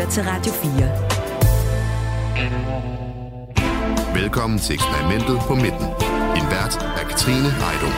lytter til Radio 4. Velkommen til eksperimentet på midten. En vært er Katrine Heidung.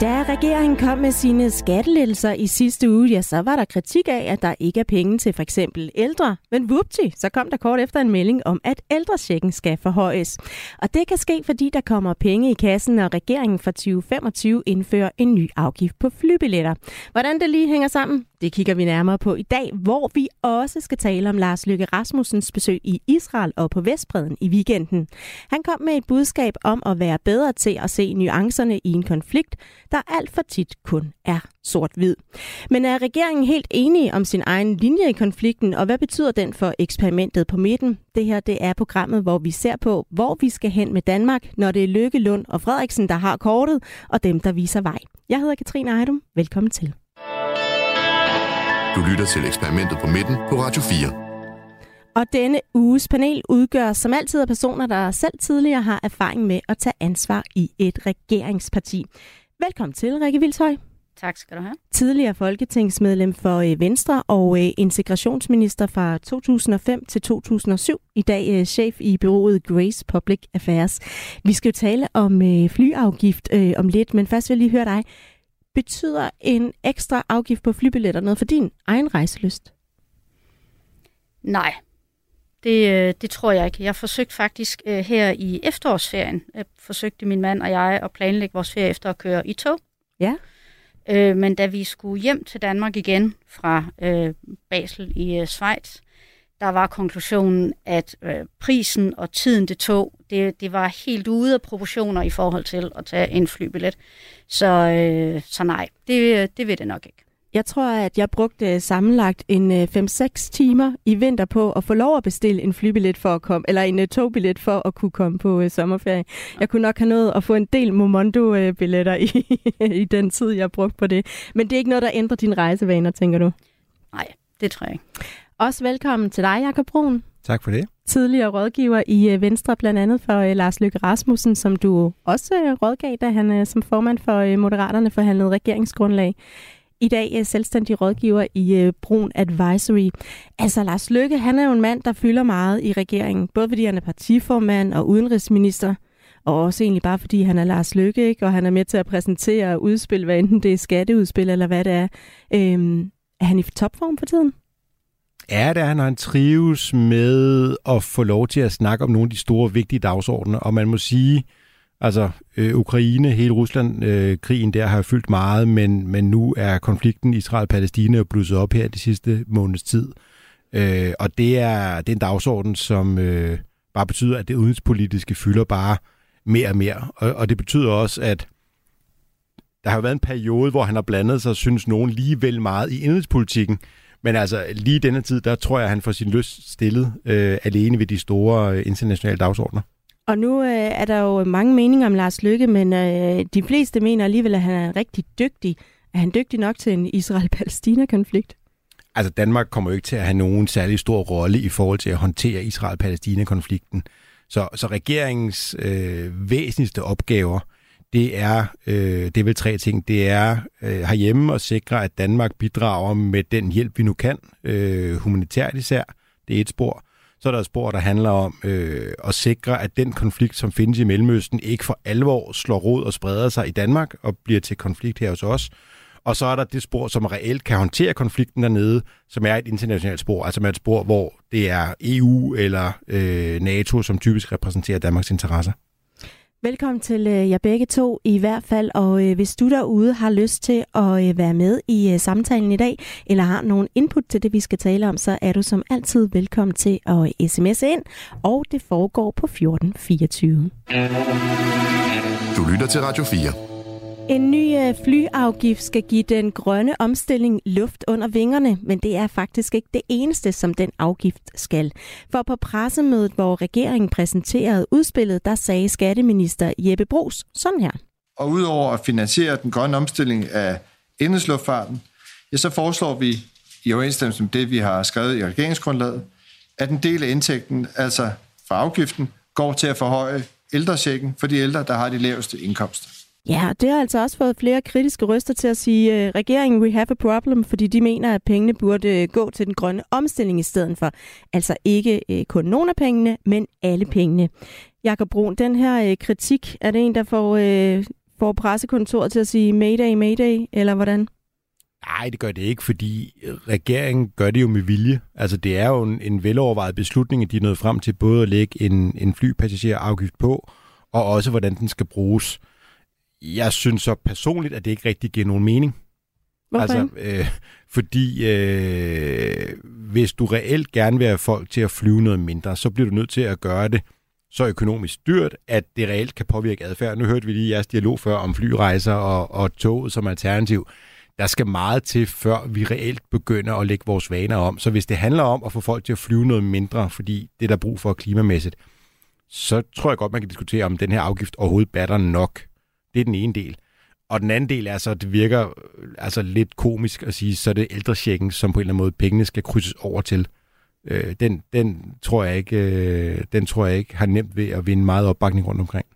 Da regeringen kom med sine skattelettelser i sidste uge, ja, så var der kritik af, at der ikke er penge til for eksempel ældre. Men vupti, så kom der kort efter en melding om, at ældrechecken skal forhøjes. Og det kan ske, fordi der kommer penge i kassen, når regeringen for 2025 indfører en ny afgift på flybilletter. Hvordan det lige hænger sammen, det kigger vi nærmere på i dag, hvor vi også skal tale om Lars Løkke Rasmussens besøg i Israel og på Vestbreden i weekenden. Han kom med et budskab om at være bedre til at se nuancerne i en konflikt, der alt for tit kun er sort-hvid. Men er regeringen helt enige om sin egen linje i konflikten, og hvad betyder den for eksperimentet på midten? Det her det er programmet, hvor vi ser på, hvor vi skal hen med Danmark, når det er Løkke Lund og Frederiksen, der har kortet, og dem, der viser vej. Jeg hedder Katrine Ejdum. Velkommen til. Du lytter til eksperimentet på midten på Radio 4. Og denne uges panel udgør som altid af personer, der selv tidligere har erfaring med at tage ansvar i et regeringsparti. Velkommen til, Rikke Vildshøj. Tak skal du have. Tidligere folketingsmedlem for øh, Venstre og øh, integrationsminister fra 2005 til 2007. I dag øh, chef i byrådet Grace Public Affairs. Vi skal jo tale om flyafgift om lidt, men først vil jeg lige høre dig. Betyder en ekstra afgift på flybilletter noget for din egen rejseløst? Nej, det, øh, det tror jeg ikke. Jeg forsøgte faktisk uh, her i efterårsferien, uh, forsøgte min mand og jeg at planlægge vores ferie efter at køre i tog. Ja. Men da vi skulle hjem til Danmark igen fra Basel i Schweiz, der var konklusionen, at uh, prisen og tiden det tog, det, det var helt ude af proportioner i forhold til at tage en flybillet. Så, uh, så nej, det, det vil det nok ikke. Jeg tror, at jeg brugte sammenlagt en 5-6 øh, timer i vinter på at få lov at bestille en flybillet for at komme, eller en øh, togbillet for at kunne komme på uh, sommerferie. Jeg kunne nok have nået at få en del Momondo-billetter i, i den tid, jeg brugte på det. Men det er ikke noget, der ændrer dine rejsevaner, tænker du? Nej, det tror jeg ikke. Også velkommen til dig, Jakob Brun. Tak for det. Tidligere rådgiver i Venstre, blandt andet for Lars Løkke Rasmussen, som du også rådgav, da han som formand for Moderaterne forhandlede regeringsgrundlag i dag er selvstændig rådgiver i Brun Advisory. Altså Lars Løkke, han er jo en mand, der fylder meget i regeringen, både fordi han er partiformand og udenrigsminister, og også egentlig bare fordi han er Lars Løkke, ikke? og han er med til at præsentere udspil, hvad enten det er skatteudspil eller hvad det er. Øhm, er han i topform for tiden? Er det er han, han trives med at få lov til at snakke om nogle af de store, vigtige dagsordener. og man må sige, Altså, øh, Ukraine, hele Rusland-krigen øh, der har fyldt meget, men, men nu er konflikten Israel-Palæstina blusset op her de sidste måneds tid. Øh, og det er, det er en dagsorden, som øh, bare betyder, at det udenrigspolitiske fylder bare mere og mere. Og, og det betyder også, at der har været en periode, hvor han har blandet sig, synes nogen, lige vel meget i indrigspolitikken. Men altså, lige denne tid, der tror jeg, han får sin lyst stillet øh, alene ved de store øh, internationale dagsordner. Og nu øh, er der jo mange meninger om Lars Lykke, men øh, de fleste mener alligevel, at han er rigtig dygtig. Er han dygtig nok til en Israel-Palæstina-konflikt? Altså Danmark kommer jo ikke til at have nogen særlig stor rolle i forhold til at håndtere Israel-Palæstina-konflikten. Så, så regeringens øh, væsentligste opgaver, det er, øh, det er vel tre ting. Det er øh, herhjemme at sikre, at Danmark bidrager med den hjælp, vi nu kan, øh, humanitært især. Det er et spor. Så er der et spor, der handler om øh, at sikre, at den konflikt, som findes i Mellemøsten, ikke for alvor slår rod og spreder sig i Danmark og bliver til konflikt her hos os. Og så er der det spor, som reelt kan håndtere konflikten dernede, som er et internationalt spor, altså med et spor, hvor det er EU eller øh, NATO, som typisk repræsenterer Danmarks interesser. Velkommen til øh, jer begge to i hvert fald, og øh, hvis du derude har lyst til at øh, være med i samtalen i dag, eller har nogen input til det, vi skal tale om, så er du som altid velkommen til at sms'e ind, og det foregår på 1424. Du lytter til Radio 4. En ny øh, flyafgift skal give den grønne omstilling luft under vingerne, men det er faktisk ikke det eneste, som den afgift skal. For på pressemødet, hvor regeringen præsenterede udspillet, der sagde skatteminister Jeppe Brugs sådan her. Og udover at finansiere den grønne omstilling af indrigsluftfarten, ja, så foreslår vi i overensstemmelse med det, vi har skrevet i regeringsgrundlaget, at en del af indtægten, altså fra afgiften, går til at forhøje ældrechecken for de ældre, der har de laveste indkomster. Ja, det har altså også fået flere kritiske røster til at sige, øh, regeringen, we have a problem, fordi de mener, at pengene burde øh, gå til den grønne omstilling i stedet for. Altså ikke øh, kun nogle af pengene, men alle pengene. Jakob Brun, den her kritik, er det en, der får, øh, får pressekontoret til at sige mayday, mayday, eller hvordan? Nej, det gør det ikke, fordi regeringen gør det jo med vilje. Altså, det er jo en, en velovervejet beslutning, at de er nået frem til både at lægge en, en flypassagerafgift på, og også hvordan den skal bruges. Jeg synes så personligt, at det ikke rigtig giver nogen mening. Hvorfor altså, øh, fordi øh, hvis du reelt gerne vil have folk til at flyve noget mindre, så bliver du nødt til at gøre det så økonomisk dyrt, at det reelt kan påvirke adfærd. Nu hørte vi lige jeres dialog før om flyrejser og, og toget som alternativ. Der skal meget til, før vi reelt begynder at lægge vores vaner om. Så hvis det handler om at få folk til at flyve noget mindre, fordi det er der brug for klimamæssigt, så tror jeg godt, man kan diskutere, om den her afgift overhovedet batter nok. Det er den ene del. Og den anden del er så, at det virker altså lidt komisk at sige, så er det ældrechecken, som på en eller anden måde pengene skal krydses over til. Øh, den, den, tror jeg ikke, øh, den tror jeg ikke har nemt ved at vinde meget opbakning rundt omkring.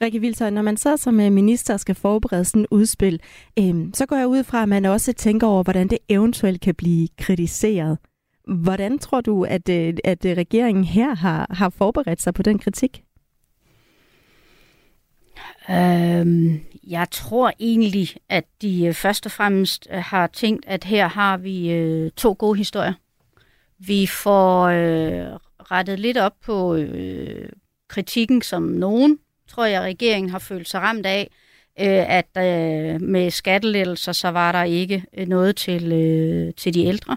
Rikke Vilser, når man så som øh, minister skal forberede sådan et udspil, øh, så går jeg ud fra, at man også tænker over, hvordan det eventuelt kan blive kritiseret. Hvordan tror du, at, øh, at øh, regeringen her har, har forberedt sig på den kritik? Øhm, jeg tror egentlig, at de øh, først og fremmest øh, har tænkt, at her har vi øh, to gode historier. Vi får øh, rettet lidt op på øh, kritikken, som nogen, tror jeg, regeringen har følt sig ramt af, øh, at øh, med skattelettelser, så var der ikke øh, noget til, øh, til de ældre.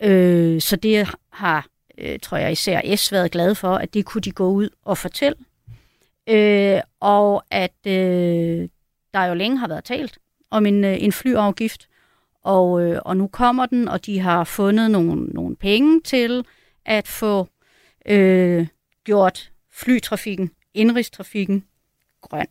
Øh, så det har, øh, tror jeg, især S været glad for, at det kunne de gå ud og fortælle. Øh, og at øh, der jo længe har været talt om en, øh, en flyafgift, og, øh, og nu kommer den, og de har fundet nogle, nogle penge til at få øh, gjort flytrafikken, indrigstrafikken, grøn.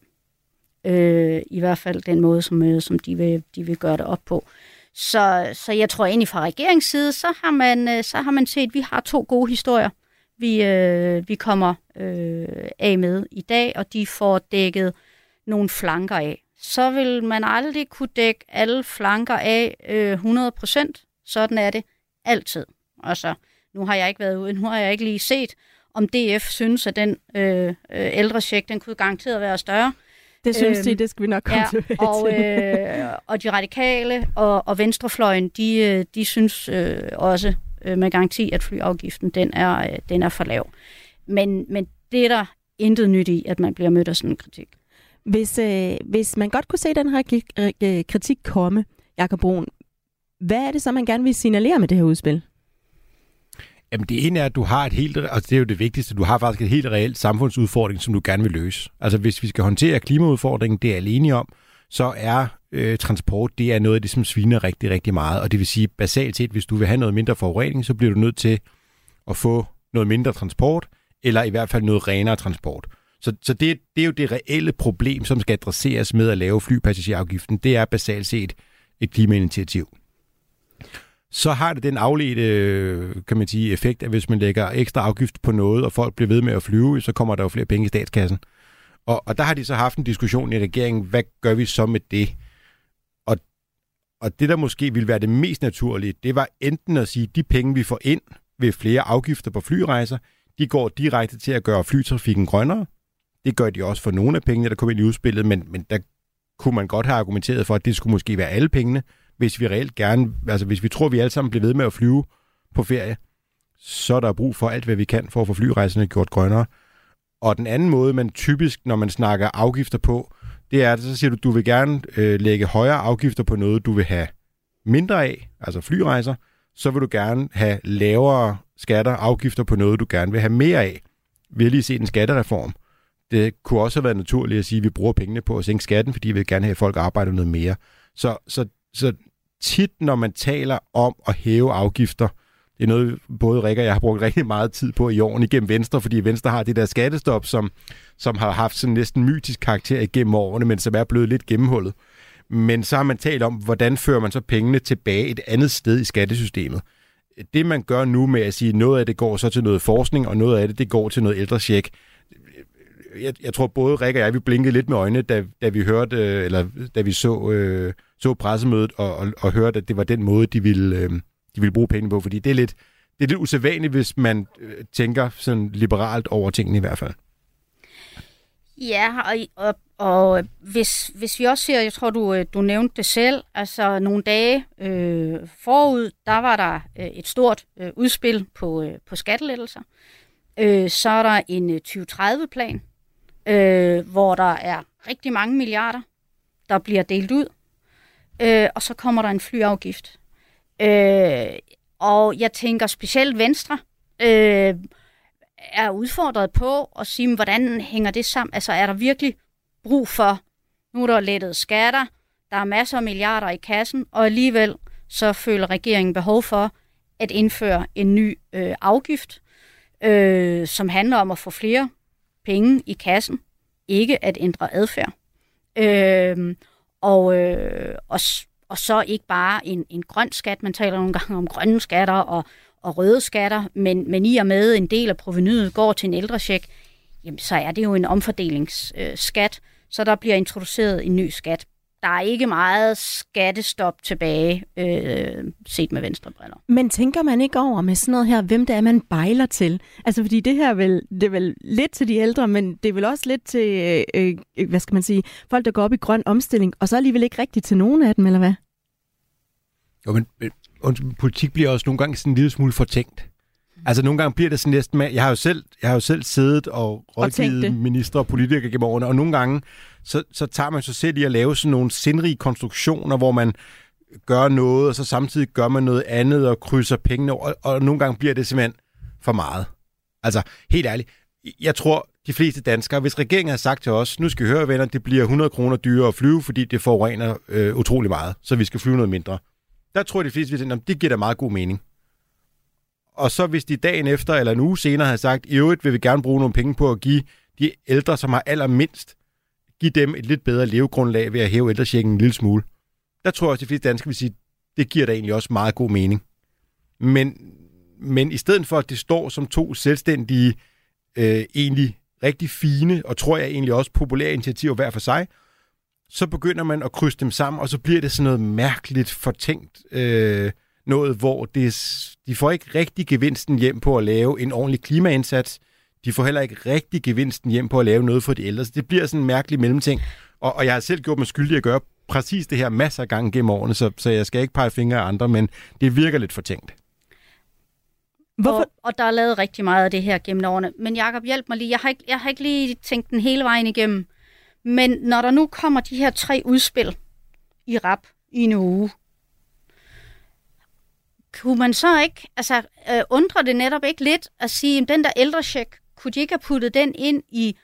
Øh, I hvert fald den måde, som, øh, som de, vil, de vil gøre det op på. Så, så jeg tror egentlig fra regeringsside, så har man, øh, så har man set, at vi har to gode historier, vi, øh, vi kommer øh, af med i dag, og de får dækket nogle flanker af. Så vil man aldrig kunne dække alle flanker af øh, 100%. Sådan er det altid. Altså, nu har jeg ikke været ude, nu har jeg ikke lige set, om DF synes, at den øh, øh, ældre check, den kunne garanteret være større. Det synes øhm, de, det skal vi nok komme ja, til. Og, øh, og de radikale og, og venstrefløjen, de, øh, de synes øh, også øh, med garanti, at flyafgiften den er, øh, den er for lav. Men, men det er der intet nyt i, at man bliver mødt af sådan en kritik. Hvis, øh, hvis man godt kunne se den her øh, kritik komme, Jakob Brun, hvad er det så, man gerne vil signalere med det her udspil? Jamen det ene er, at du har et helt, altså det er jo det vigtigste, du har faktisk et helt reelt samfundsudfordring, som du gerne vil løse. Altså hvis vi skal håndtere klimaudfordringen, det er alene om, så er øh, transport, det er noget af det, som ligesom sviner rigtig, rigtig meget. Og det vil sige, basalt set, hvis du vil have noget mindre forurening, så bliver du nødt til at få noget mindre transport, eller i hvert fald noget renere transport. Så, så det, det er jo det reelle problem, som skal adresseres med at lave flypassagerafgiften. Det er basalt set et klimainitiativ så har det den afledte kan man sige, effekt, at hvis man lægger ekstra afgift på noget, og folk bliver ved med at flyve, så kommer der jo flere penge i statskassen. Og, og der har de så haft en diskussion i regeringen, hvad gør vi så med det? Og, og det, der måske ville være det mest naturlige, det var enten at sige, at de penge, vi får ind ved flere afgifter på flyrejser, de går direkte til at gøre flytrafikken grønnere. Det gør de også for nogle af pengene, der kommer ind i udspillet, men, men der kunne man godt have argumenteret for, at det skulle måske være alle pengene, hvis vi reelt gerne, altså hvis vi tror, at vi alle sammen bliver ved med at flyve på ferie, så er der brug for alt, hvad vi kan for at få flyrejserne gjort grønnere. Og den anden måde, man typisk, når man snakker afgifter på, det er, at så siger du, du vil gerne øh, lægge højere afgifter på noget, du vil have mindre af, altså flyrejser, så vil du gerne have lavere skatter afgifter på noget, du gerne vil have mere af. Vi har lige set en skattereform. Det kunne også have været naturligt at sige, at vi bruger pengene på at sænke skatten, fordi vi vil gerne have, at folk arbejder noget mere. Så, så, så tit, når man taler om at hæve afgifter, det er noget, både Rikke og jeg har brugt rigtig meget tid på i årene igennem Venstre, fordi Venstre har det der skattestop, som, som har haft sådan næsten mytisk karakter igennem årene, men som er blevet lidt gennemhullet. Men så har man talt om, hvordan fører man så pengene tilbage et andet sted i skattesystemet. Det man gør nu med at sige, at noget af det går så til noget forskning, og noget af det, det går til noget ældre jeg, jeg tror både Rikke og jeg, vi blinkede lidt med øjnene, da, da vi hørte, øh, eller da vi så, øh, så pressemødet og, og, og hørte, at det var den måde, de ville, øh, de vil bruge penge på, fordi det er lidt, det er lidt usædvanligt, hvis man øh, tænker sådan liberalt over tingene i hvert fald. Ja, og, og, og hvis, hvis vi også ser, jeg tror, du, øh, du nævnte det selv, altså nogle dage øh, forud, der var der øh, et stort øh, udspil på, øh, på skattelettelser. Øh, så er der en øh, 2030-plan, øh, hvor der er rigtig mange milliarder, der bliver delt ud. Øh, og så kommer der en flyafgift. Øh, og jeg tænker specielt Venstre øh, er udfordret på at sige, hvordan hænger det sammen? Altså er der virkelig brug for, nu er der lettet skatter, der er masser af milliarder i kassen, og alligevel så føler regeringen behov for at indføre en ny øh, afgift, øh, som handler om at få flere penge i kassen, ikke at ændre adfærd. Øh, og, øh, og, og så ikke bare en, en grøn skat, man taler nogle gange om grønne skatter og, og røde skatter, men, men i og med en del af provenyet går til en ældrecheck, jamen så er det jo en omfordelingsskat, øh, så der bliver introduceret en ny skat der er ikke meget skattestop tilbage, øh, set med venstre briller. Men tænker man ikke over med sådan noget her, hvem det er, man bejler til? Altså fordi det her er vel, det er vel lidt til de ældre, men det er vel også lidt til, øh, øh, hvad skal man sige, folk, der går op i grøn omstilling, og så alligevel ikke rigtigt til nogen af dem, eller hvad? Jo, men, men politik bliver også nogle gange sådan en lille smule fortænkt. Altså nogle gange bliver det sådan næsten med, jeg har jo selv, jeg har jo selv siddet og rådgivet og ministre og politikere gennem årene, og nogle gange, så, så tager man sig selv i at lave sådan nogle sindrige konstruktioner, hvor man gør noget, og så samtidig gør man noget andet og krydser pengene, og, og nogle gange bliver det simpelthen for meget. Altså, helt ærligt, jeg tror, de fleste danskere, hvis regeringen har sagt til os, nu skal vi høre, venner, det bliver 100 kroner dyrere at flyve, fordi det forurener øh, utrolig meget, så vi skal flyve noget mindre. Der tror jeg, de fleste vil sige, det giver da meget god mening. Og så hvis de dagen efter eller en uge senere havde sagt, i øvrigt vil vi gerne bruge nogle penge på at give de ældre, som har allermindst, give dem et lidt bedre levegrundlag ved at hæve ældresjekken en lille smule. Der tror jeg også, at de fleste danskere vil sige, det giver da egentlig også meget god mening. Men, men i stedet for, at det står som to selvstændige, øh, egentlig rigtig fine, og tror jeg egentlig også populære initiativer hver for sig, så begynder man at krydse dem sammen, og så bliver det sådan noget mærkeligt fortænkt øh, noget, hvor det, de får ikke rigtig gevinsten hjem på at lave en ordentlig klimaindsats. De får heller ikke rigtig gevinsten hjem på at lave noget for de ældre. Så det bliver sådan en mærkelig mellemting. Og, og jeg har selv gjort mig skyldig at gøre præcis det her masser af gange gennem årene, så, så jeg skal ikke pege fingre af andre, men det virker lidt fortænkt. Hvorfor? Og, og der er lavet rigtig meget af det her gennem årene. Men Jakob, hjælp mig lige. Jeg har, ikke, jeg har ikke lige tænkt den hele vejen igennem. Men når der nu kommer de her tre udspil i rap i en uge, kunne man så ikke, altså øh, undrer det netop ikke lidt at sige, at den der ældrecheck, kunne de ikke have puttet den ind i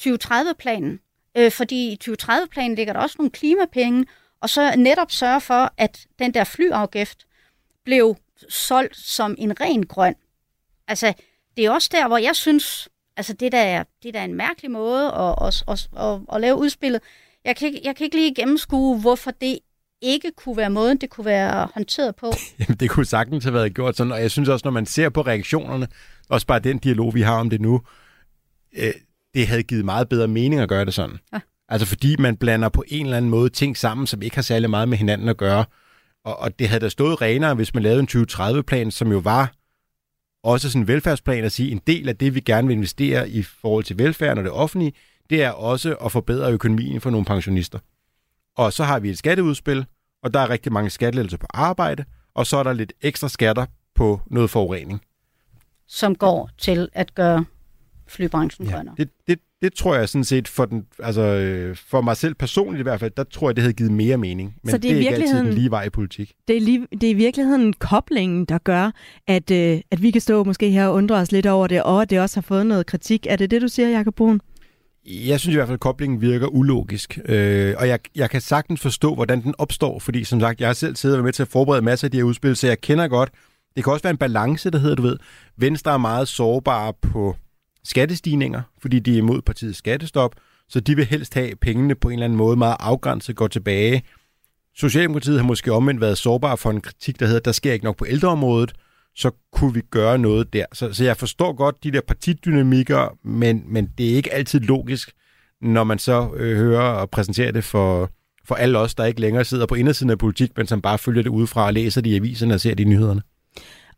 2030-planen? Øh, fordi i 2030-planen ligger der også nogle klimapenge, og så netop sørge for, at den der flyafgift blev solgt som en ren grøn. Altså, det er også der, hvor jeg synes, altså det der er, det der er en mærkelig måde at, at, at, at, at lave udspillet. Jeg kan, ikke, jeg kan ikke lige gennemskue, hvorfor det ikke kunne være måden, det kunne være håndteret på. Jamen, det kunne sagtens have været gjort sådan, og jeg synes også, når man ser på reaktionerne, også bare den dialog, vi har om det nu, øh, det havde givet meget bedre mening at gøre det sådan. Ja. Altså fordi man blander på en eller anden måde ting sammen, som ikke har særlig meget med hinanden at gøre. Og, og det havde da stået renere, hvis man lavede en 2030-plan, som jo var også sådan en velfærdsplan at sige, en del af det, vi gerne vil investere i forhold til velfærden og det offentlige, det er også at forbedre økonomien for nogle pensionister. Og så har vi et skatteudspil, og der er rigtig mange skattelettelser på arbejde, og så er der lidt ekstra skatter på noget forurening. Som går til at gøre flybranchen ja, grønnere. Det, det, det tror jeg sådan set, for, den, altså, øh, for mig selv personligt i hvert fald, der tror jeg, det havde givet mere mening. Men så det er, det er ikke altid den lige vej i politik. Det er, lige, det er i virkeligheden koblingen, der gør, at, øh, at vi kan stå måske her og undre os lidt over det, og at det også har fået noget kritik. Er det det, du siger, Jacob Brun? Jeg synes i hvert fald, at koblingen virker ulogisk, øh, og jeg, jeg kan sagtens forstå, hvordan den opstår, fordi som sagt, jeg har selv siddet og med til at forberede masser af de her udspil, så jeg kender godt. Det kan også være en balance, der hedder, du ved, Venstre er meget sårbare på skattestigninger, fordi de er imod partiets skattestop, så de vil helst have pengene på en eller anden måde meget afgrænset, gå tilbage. Socialdemokratiet har måske omvendt været sårbare for en kritik, der hedder, der sker ikke nok på ældreområdet, så kunne vi gøre noget der. Så, så jeg forstår godt de der partidynamikker, men, men det er ikke altid logisk, når man så øh, hører og præsenterer det for, for alle os, der ikke længere sidder på indersiden af politik, men som bare følger det udefra og læser de i aviserne og ser de nyhederne.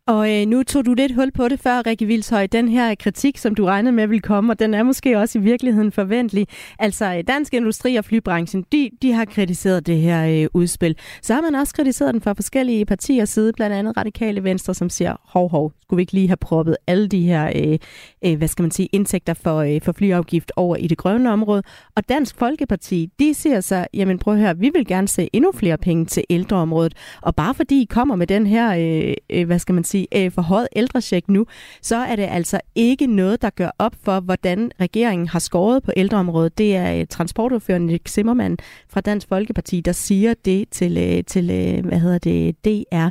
Og øh, nu tog du lidt hul på det før, Rikke Vilshøj. Den her kritik, som du regnede med vil komme, og den er måske også i virkeligheden forventelig. Altså, øh, Dansk Industri og flybranchen, de, de har kritiseret det her øh, udspil. Så har man også kritiseret den fra forskellige partier side, blandt andet Radikale Venstre, som siger, hov, hov, skulle vi ikke lige have proppet alle de her, øh, øh, hvad skal man sige, indtægter for, øh, for flyafgift over i det grønne område. Og Dansk Folkeparti, de siger så, jamen prøv at høre, vi vil gerne se endnu flere penge til ældreområdet. Og bare fordi I kommer med den her, øh, øh, hvad skal man sige, øh, forhøjet ældrecheck nu, så er det altså ikke noget, der gør op for, hvordan regeringen har skåret på ældreområdet. Det er øh, transportordføreren Nick Zimmermann fra Dansk Folkeparti, der siger det til, øh, til øh, hvad hedder det, DR.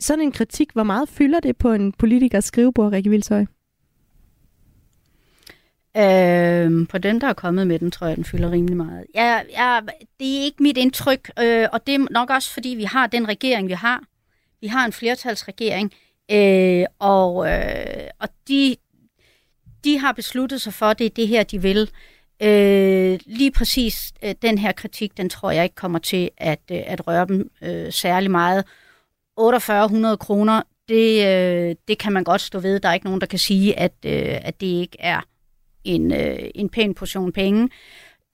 Sådan en kritik, hvor meget fylder det på en politikers skrivebord, Rikke Vilshøj? Øhm, på dem, der er kommet med den, tror jeg, den fylder rimelig meget. Ja, ja, det er ikke mit indtryk, øh, og det er nok også, fordi vi har den regering, vi har. Vi har en flertalsregering, øh, og, øh, og de, de har besluttet sig for, at det er det her, de vil. Øh, lige præcis øh, den her kritik, den tror jeg ikke kommer til at, øh, at røre dem øh, særlig meget. 4800 kroner, det, øh, det kan man godt stå ved. Der er ikke nogen, der kan sige, at, øh, at det ikke er en, øh, en pæn portion penge.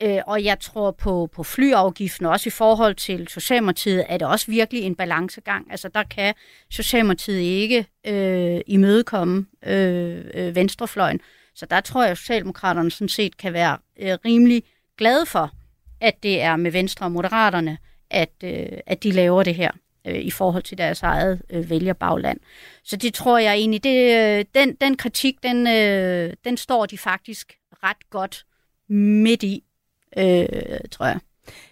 Øh, og jeg tror på, på flyafgiften, også i forhold til Socialdemokratiet, er det også virkelig en balancegang. Altså der kan Socialdemokratiet ikke øh, imødekomme øh, øh, venstrefløjen. Så der tror jeg, at Socialdemokraterne sådan set kan være øh, rimelig glade for, at det er med Venstre og Moderaterne, at, øh, at de laver det her øh, i forhold til deres eget øh, vælgerbagland. Så det tror jeg egentlig, det, øh, den, den kritik, den, øh, den står de faktisk ret godt midt i, øh, tror jeg.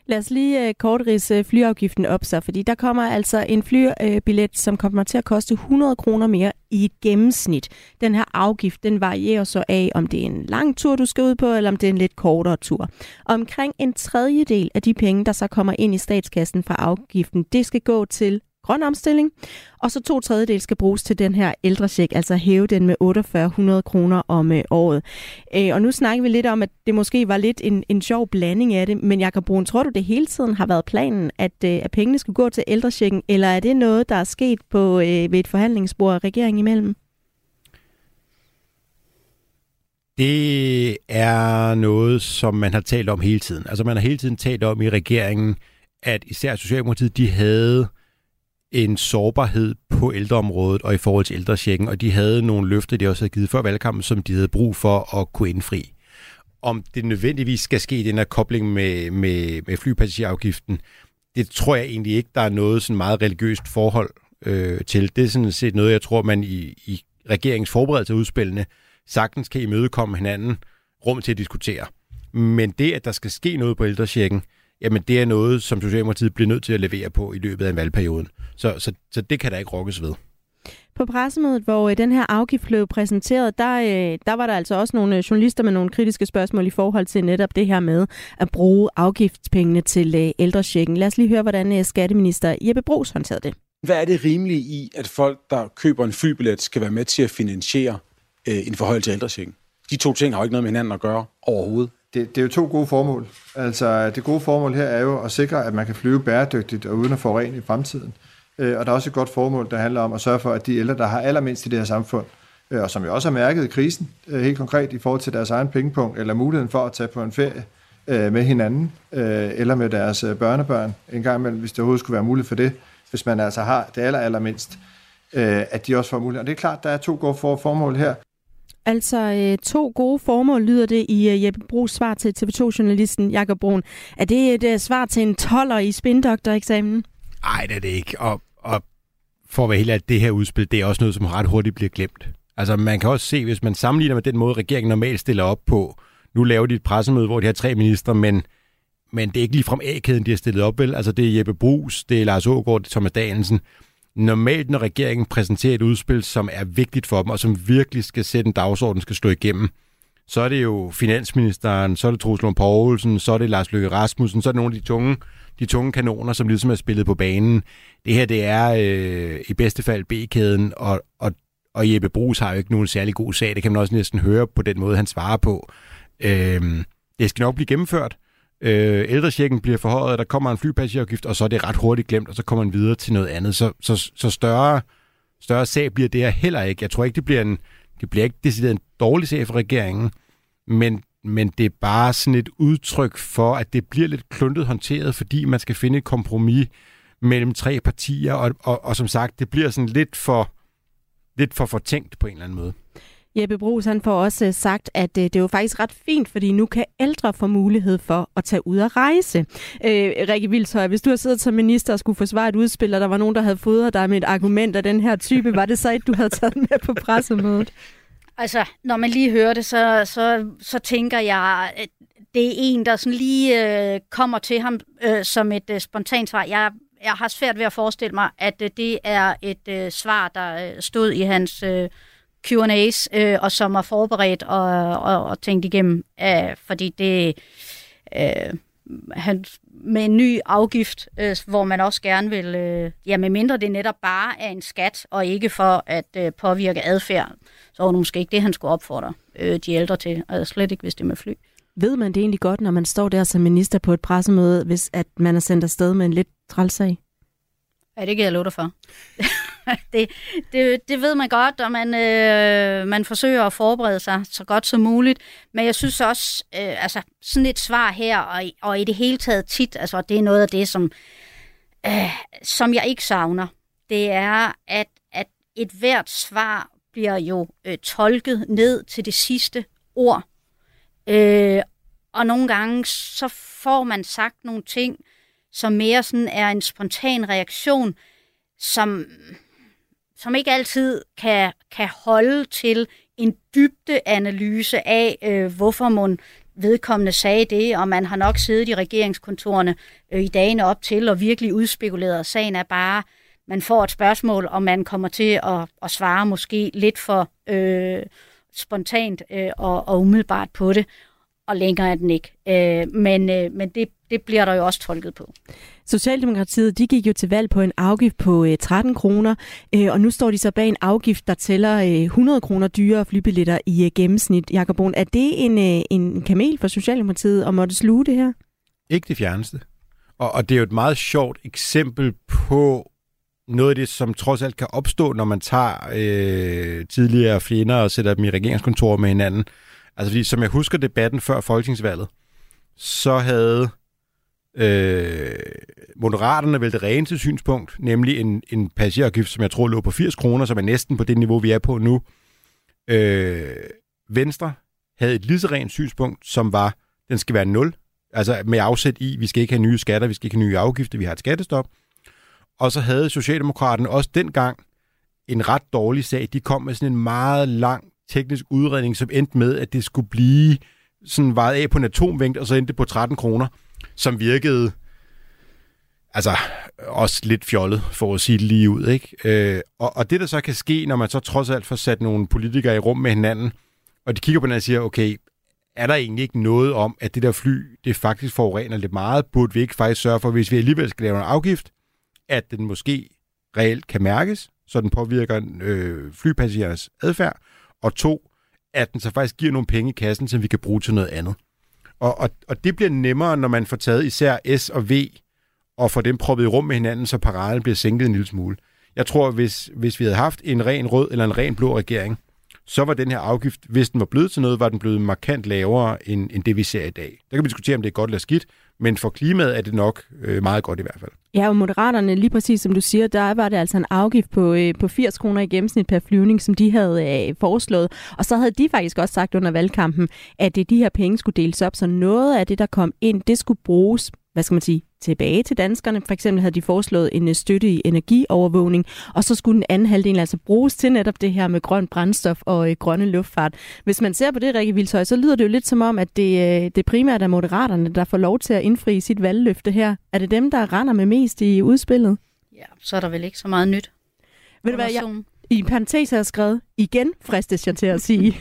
Lad os lige øh, kort rise øh, flyafgiften op så, fordi der kommer altså en flybillet, øh, som kommer til at koste 100 kroner mere i et gennemsnit. Den her afgift, den varierer så af, om det er en lang tur, du skal ud på, eller om det er en lidt kortere tur. Omkring en tredjedel af de penge, der så kommer ind i statskassen fra afgiften, det skal gå til grøn omstilling, og så to tredjedel skal bruges til den her ældresjek, altså hæve den med 4800 kroner om øh, året. Øh, og nu snakker vi lidt om, at det måske var lidt en, en sjov blanding af det, men Jakob Brun, tror du det hele tiden har været planen, at, øh, at pengene skulle gå til ældresjekken, eller er det noget, der er sket på øh, ved et forhandlingsbord regeringen imellem? Det er noget, som man har talt om hele tiden. Altså man har hele tiden talt om i regeringen, at især Socialdemokratiet, de havde en sårbarhed på ældreområdet og i forhold til ældresjekken, og de havde nogle løfter, de også havde givet før valgkampen, som de havde brug for at kunne indfri. Om det nødvendigvis skal ske den her kobling med, med, med flypassagerafgiften, det tror jeg egentlig ikke, der er noget sådan meget religiøst forhold øh, til. Det er sådan set noget, jeg tror, man i, i regeringens forberedelse af udspillene sagtens kan imødekomme hinanden rum til at diskutere. Men det, at der skal ske noget på ældresjekken, jamen det er noget, som Socialdemokratiet bliver nødt til at levere på i løbet af en valgperiode. Så, så, så det kan der ikke rokkes ved. På pressemødet, hvor øh, den her afgift blev præsenteret, der, øh, der var der altså også nogle øh, journalister med nogle kritiske spørgsmål i forhold til netop det her med at bruge afgiftspengene til ældresjekken. Lad os lige høre, hvordan skatteminister Jeppe Brugs håndterede det. Hvad er det rimelige i, at folk, der køber en flybillet, skal være med til at finansiere en forhold til ældresjekken? De to ting har jo ikke noget med hinanden at gøre overhovedet det, det er jo to gode formål. Altså, det gode formål her er jo at sikre, at man kan flyve bæredygtigt og uden at forurene i fremtiden. Øh, og der er også et godt formål, der handler om at sørge for, at de ældre, der har allermindst i det her samfund, øh, og som jo også har mærket i krisen, øh, helt konkret i forhold til deres egen pengepunkt, eller muligheden for at tage på en ferie øh, med hinanden, øh, eller med deres øh, børnebørn, en gang imellem, hvis det overhovedet skulle være muligt for det, hvis man altså har det aller, allermindst, at de også får mulighed. Og det er klart, der er to gode formål her. Altså øh, to gode formål lyder det i øh, Jeppe Brugs svar til TV2-journalisten Jakob Brun. Er det øh, et svar til en toller i spindoktoreksamen? Nej, det er det ikke. Og, og for at være helt at det her udspil, det er også noget, som ret hurtigt bliver glemt. Altså man kan også se, hvis man sammenligner med den måde, regeringen normalt stiller op på, nu laver de et pressemøde, hvor de har tre ministre, men, men det er ikke ligefrem A-kæden, de har stillet op, vel? Altså det er Jeppe Brugs, det er Lars Ågaard, det er Thomas Danielsen normalt, når regeringen præsenterer et udspil, som er vigtigt for dem, og som virkelig skal sætte en dagsorden, skal stå igennem, så er det jo finansministeren, så er det Troels Lund Poulsen, så er det Lars Løkke Rasmussen, så er det nogle af de tunge, de tunge kanoner, som ligesom er spillet på banen. Det her, det er øh, i bedste fald B-kæden, og, og, og Jeppe Brugs har jo ikke nogen særlig god sag. Det kan man også næsten høre på den måde, han svarer på. Øh, det skal nok blive gennemført. Øh, ældrechecken bliver forhøjet, der kommer en flypassagerafgift, og så er det ret hurtigt glemt, og så kommer man videre til noget andet. Så, så, så større, større sag bliver det her heller ikke. Jeg tror ikke, det bliver en, det bliver ikke decideret en dårlig sag for regeringen, men, men det er bare sådan et udtryk for, at det bliver lidt kluntet håndteret, fordi man skal finde et kompromis mellem tre partier, og, og, og som sagt, det bliver sådan lidt for, lidt for fortænkt på en eller anden måde. Jeppe Brugs han får også øh, sagt, at øh, det er jo faktisk ret fint, fordi nu kan ældre få mulighed for at tage ud og rejse. Øh, Rikke Vildshøj, hvis du har siddet som minister og skulle forsvare et udspil, og der var nogen, der havde fodret dig med et argument af den her type, var det så et, du havde taget med på pressemødet? Altså, når man lige hører det, så, så, så tænker jeg, at det er en, der sådan lige øh, kommer til ham øh, som et øh, spontant svar. Jeg, jeg har svært ved at forestille mig, at øh, det er et øh, svar, der øh, stod i hans øh, Q&A's, øh, og som er forberedt og, og, og tænkt igennem, øh, fordi det... Øh, han, med en ny afgift, øh, hvor man også gerne vil, øh, ja, med mindre det netop bare er en skat, og ikke for at øh, påvirke adfærd, så var det måske ikke det, han skulle opfordre øh, de ældre til, og slet ikke, hvis det er med fly. Ved man det egentlig godt, når man står der som minister på et pressemøde, hvis at man er sendt afsted med en lidt trælsag? Ja, det kan jeg love dig for. det, det, det ved man godt, og man, øh, man forsøger at forberede sig så godt som muligt. Men jeg synes også, øh, altså sådan et svar her, og, og i det hele taget tit, altså det er noget af det, som, øh, som jeg ikke savner. Det er, at, at et hvert svar bliver jo øh, tolket ned til det sidste ord. Øh, og nogle gange så får man sagt nogle ting, som mere sådan er en spontan reaktion, som, som ikke altid kan, kan holde til en dybde analyse af, øh, hvorfor man vedkommende sagde det, og man har nok siddet i regeringskontorene øh, i dagene op til og virkelig udspekuleret. Sagen er bare, man får et spørgsmål, og man kommer til at, at svare måske lidt for øh, spontant øh, og, og umiddelbart på det, og længere er den ikke. Øh, men øh, men det, det bliver der jo også tolket på. Socialdemokratiet de gik jo til valg på en afgift på øh, 13 kroner, øh, og nu står de så bag en afgift, der tæller øh, 100 kroner dyrere flybilletter i øh, gennemsnit. Jakob Brun, er det en, øh, en kamel for Socialdemokratiet at måtte sluge det her? Ikke det fjerneste. Og, og det er jo et meget sjovt eksempel på noget af det, som trods alt kan opstå, når man tager øh, tidligere fjender og sætter dem i regeringskontor med hinanden. Altså fordi, som jeg husker debatten før folketingsvalget, så havde øh, Moderaterne vel det reneste synspunkt, nemlig en, en passagerafgift, som jeg tror lå på 80 kroner, som er næsten på det niveau, vi er på nu. Øh, Venstre havde et lige så rent synspunkt, som var, den skal være 0, altså med afsæt i, vi skal ikke have nye skatter, vi skal ikke have nye afgifter, vi har et skattestop. Og så havde Socialdemokraterne også dengang en ret dårlig sag. De kom med sådan en meget lang teknisk udredning, som endte med, at det skulle blive sådan vejet af på en atomvægt, og så endte det på 13 kroner, som virkede altså også lidt fjollet, for at sige det lige ud. Ikke? Øh, og, og det, der så kan ske, når man så trods alt får sat nogle politikere i rum med hinanden, og de kigger på hinanden og siger, okay, er der egentlig ikke noget om, at det der fly, det faktisk forurener lidt meget? Burde vi ikke faktisk sørge for, hvis vi alligevel skal lave en afgift, at den måske reelt kan mærkes, så den påvirker øh, flypassagerers adfærd, og to, at den så faktisk giver nogle penge i kassen, som vi kan bruge til noget andet. Og, og, og det bliver nemmere, når man får taget især S og V, og får dem proppet i rum med hinanden, så paraden bliver sænket en lille smule. Jeg tror, hvis, hvis vi havde haft en ren rød eller en ren blå regering, så var den her afgift, hvis den var blevet til noget, var den blevet markant lavere end, end det, vi ser i dag. Der kan vi diskutere, om det er godt eller skidt, men for klimaet er det nok øh, meget godt i hvert fald. Ja, og Moderaterne, lige præcis som du siger, der var det altså en afgift på, øh, på 80 kroner i gennemsnit per flyvning, som de havde øh, foreslået. Og så havde de faktisk også sagt under valgkampen, at det, de her penge skulle deles op, så noget af det, der kom ind, det skulle bruges hvad skal man sige, tilbage til danskerne. For eksempel havde de foreslået en øh, støtte i energiovervågning, og så skulle den anden halvdel altså bruges til netop det her med grøn brændstof og øh, grønne luftfart. Hvis man ser på det, Rikke Vildshøj, så lyder det jo lidt som om, at det, øh, det primært er moderaterne, der får lov til at indfri sit valgløfte her. Er det dem, der render med mest i udspillet? Ja, så er der vel ikke så meget nyt. Ved du hvad, jeg, i en parentes har jeg skrevet, igen fristes jeg til at sige.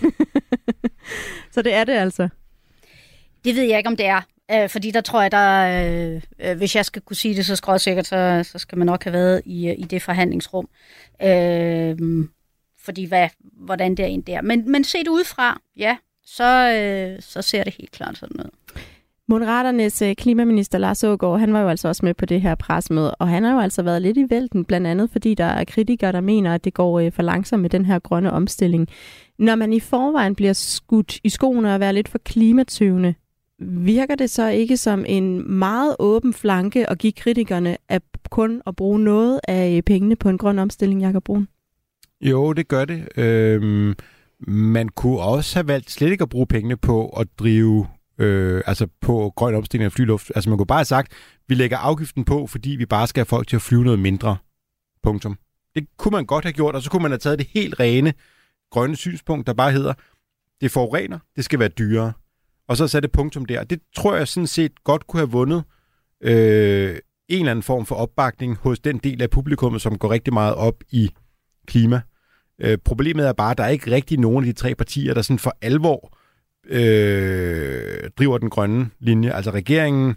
så det er det altså. Det ved jeg ikke, om det er. Øh, fordi der tror jeg, der, øh, øh, hvis jeg skal kunne sige det så skråsikkert, så, så skal man nok have været i, øh, i det forhandlingsrum. Øh, fordi hvad, hvordan det er ind der. Men, men set udefra, ja, så, øh, så ser det helt klart sådan ud. Moderaternes øh, klimaminister Lars Ågaard, han var jo altså også med på det her presmøde, og han har jo altså været lidt i vælten, blandt andet fordi der er kritikere, der mener, at det går for langsomt med den her grønne omstilling. Når man i forvejen bliver skudt i skoene og være lidt for klimatøvende, virker det så ikke som en meget åben flanke at give kritikerne at kun at bruge noget af øh, pengene på en grøn omstilling, Jakob Brun? Jo, det gør det. Øhm, man kunne også have valgt slet ikke at bruge pengene på at drive øh, altså på grøn omstilling af flyluft. Altså man kunne bare have sagt, vi lægger afgiften på, fordi vi bare skal have folk til at flyve noget mindre. Punktum. Det kunne man godt have gjort, og så kunne man have taget det helt rene grønne synspunkt, der bare hedder, det forurener, det skal være dyrere. Og så sætte punktum der. Det tror jeg sådan set godt kunne have vundet øh, en eller anden form for opbakning hos den del af publikummet, som går rigtig meget op i klima. Øh, problemet er bare, at der er ikke rigtig nogen af de tre partier, der sådan for alvor øh, driver den grønne linje. Altså regeringen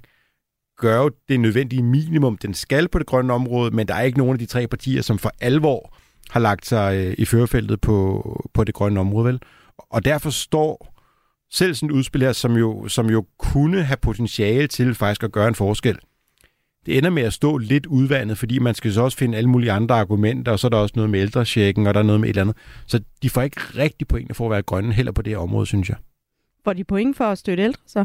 gør jo det nødvendige minimum, den skal på det grønne område, men der er ikke nogen af de tre partier, som for alvor har lagt sig øh, i førerfeltet på, på det grønne område. Vel? Og derfor står selv sådan et udspil her, som jo, som jo kunne have potentiale til faktisk at gøre en forskel, det ender med at stå lidt udvandet, fordi man skal så også finde alle mulige andre argumenter, og så er der også noget med ældresjekken, og der er noget med et eller andet. Så de får ikke rigtig pointe for at være grønne heller på det her område, synes jeg. Får de point for at støtte ældre så?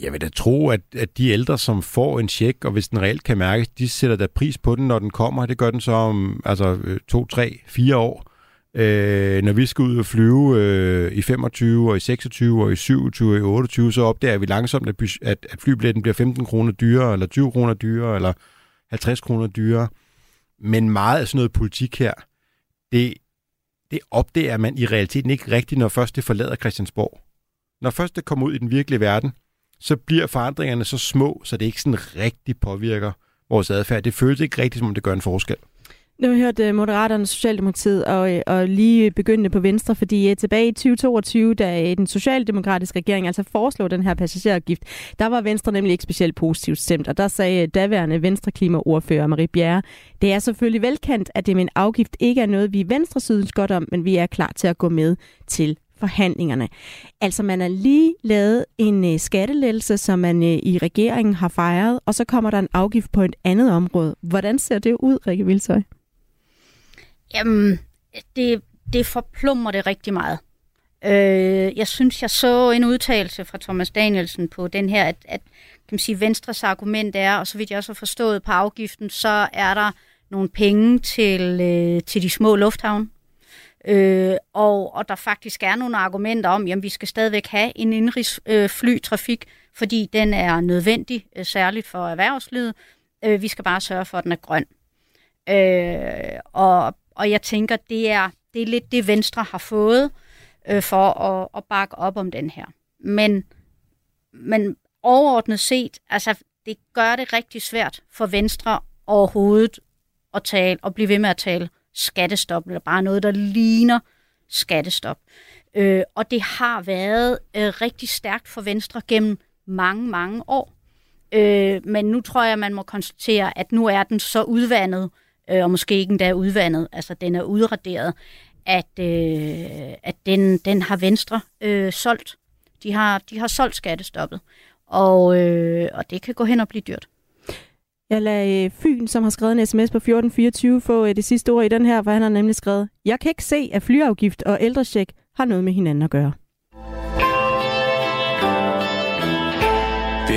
Jeg vil da tro, at, at de ældre, som får en check, og hvis den reelt kan mærkes, de sætter da pris på den, når den kommer. Det gør den så om altså, to, tre, fire år. Øh, når vi skal ud og flyve øh, i 25 og i 26 og i 27 og i 28, så opdager vi langsomt, at, at, at flybilletten bliver 15 kroner dyrere, eller 20 kroner dyrere, eller 50 kroner dyrere. Men meget af sådan noget politik her, det, det opdager man i realiteten ikke rigtigt, når først det forlader Christiansborg. Når først det kommer ud i den virkelige verden, så bliver forandringerne så små, så det ikke sådan rigtig påvirker vores adfærd. Det føles ikke rigtigt, som om det gør en forskel. Nu har vi hørt øh, Moderaterne Socialdemokratiet og, øh, og lige begyndte på Venstre, fordi øh, tilbage i 2022, da den socialdemokratiske regering altså foreslog den her passagerafgift, der var Venstre nemlig ikke specielt positivt stemt, og der sagde daværende Venstre klimaordfører Marie Bjerre, det er selvfølgelig velkendt, at det med en afgift ikke er noget, vi i Venstre synes godt om, men vi er klar til at gå med til forhandlingerne. Altså man har lige lavet en øh, skattelettelse, som man øh, i regeringen har fejret, og så kommer der en afgift på et andet område. Hvordan ser det ud, Rikke Vilsøj? Jamen, det, det forplummer det rigtig meget. Øh, jeg synes, jeg så en udtalelse fra Thomas Danielsen på den her, at, at kan man sige, Venstres argument er, og så vidt jeg også har forstået på afgiften, så er der nogle penge til, øh, til de små lufthavne. Øh, og, og der faktisk er nogle argumenter om, at vi skal stadigvæk have en indrigsflytrafik, øh, fordi den er nødvendig, øh, særligt for erhvervslivet. Øh, vi skal bare sørge for, at den er grøn. Øh, og og jeg tænker, det er, det er lidt det, Venstre har fået øh, for at, at bakke op om den her. Men, men overordnet set, altså det gør det rigtig svært for Venstre overhovedet at tale og blive ved med at tale skattestop, eller bare noget, der ligner skattestop. Øh, og det har været øh, rigtig stærkt for Venstre gennem mange, mange år. Øh, men nu tror jeg, man må konstatere, at nu er den så udvandet, øh, Øh, og måske ikke endda udvandet, altså den er udraderet, at, øh, at den, den har Venstre øh, solgt. De har, de har solgt skattestoppet, og, øh, og det kan gå hen og blive dyrt. Jeg lader øh, Fyn, som har skrevet en sms på 1424, få øh, det sidste ord i den her, for han har nemlig skrevet, Jeg kan ikke se, at flyafgift og ældrecheck har noget med hinanden at gøre.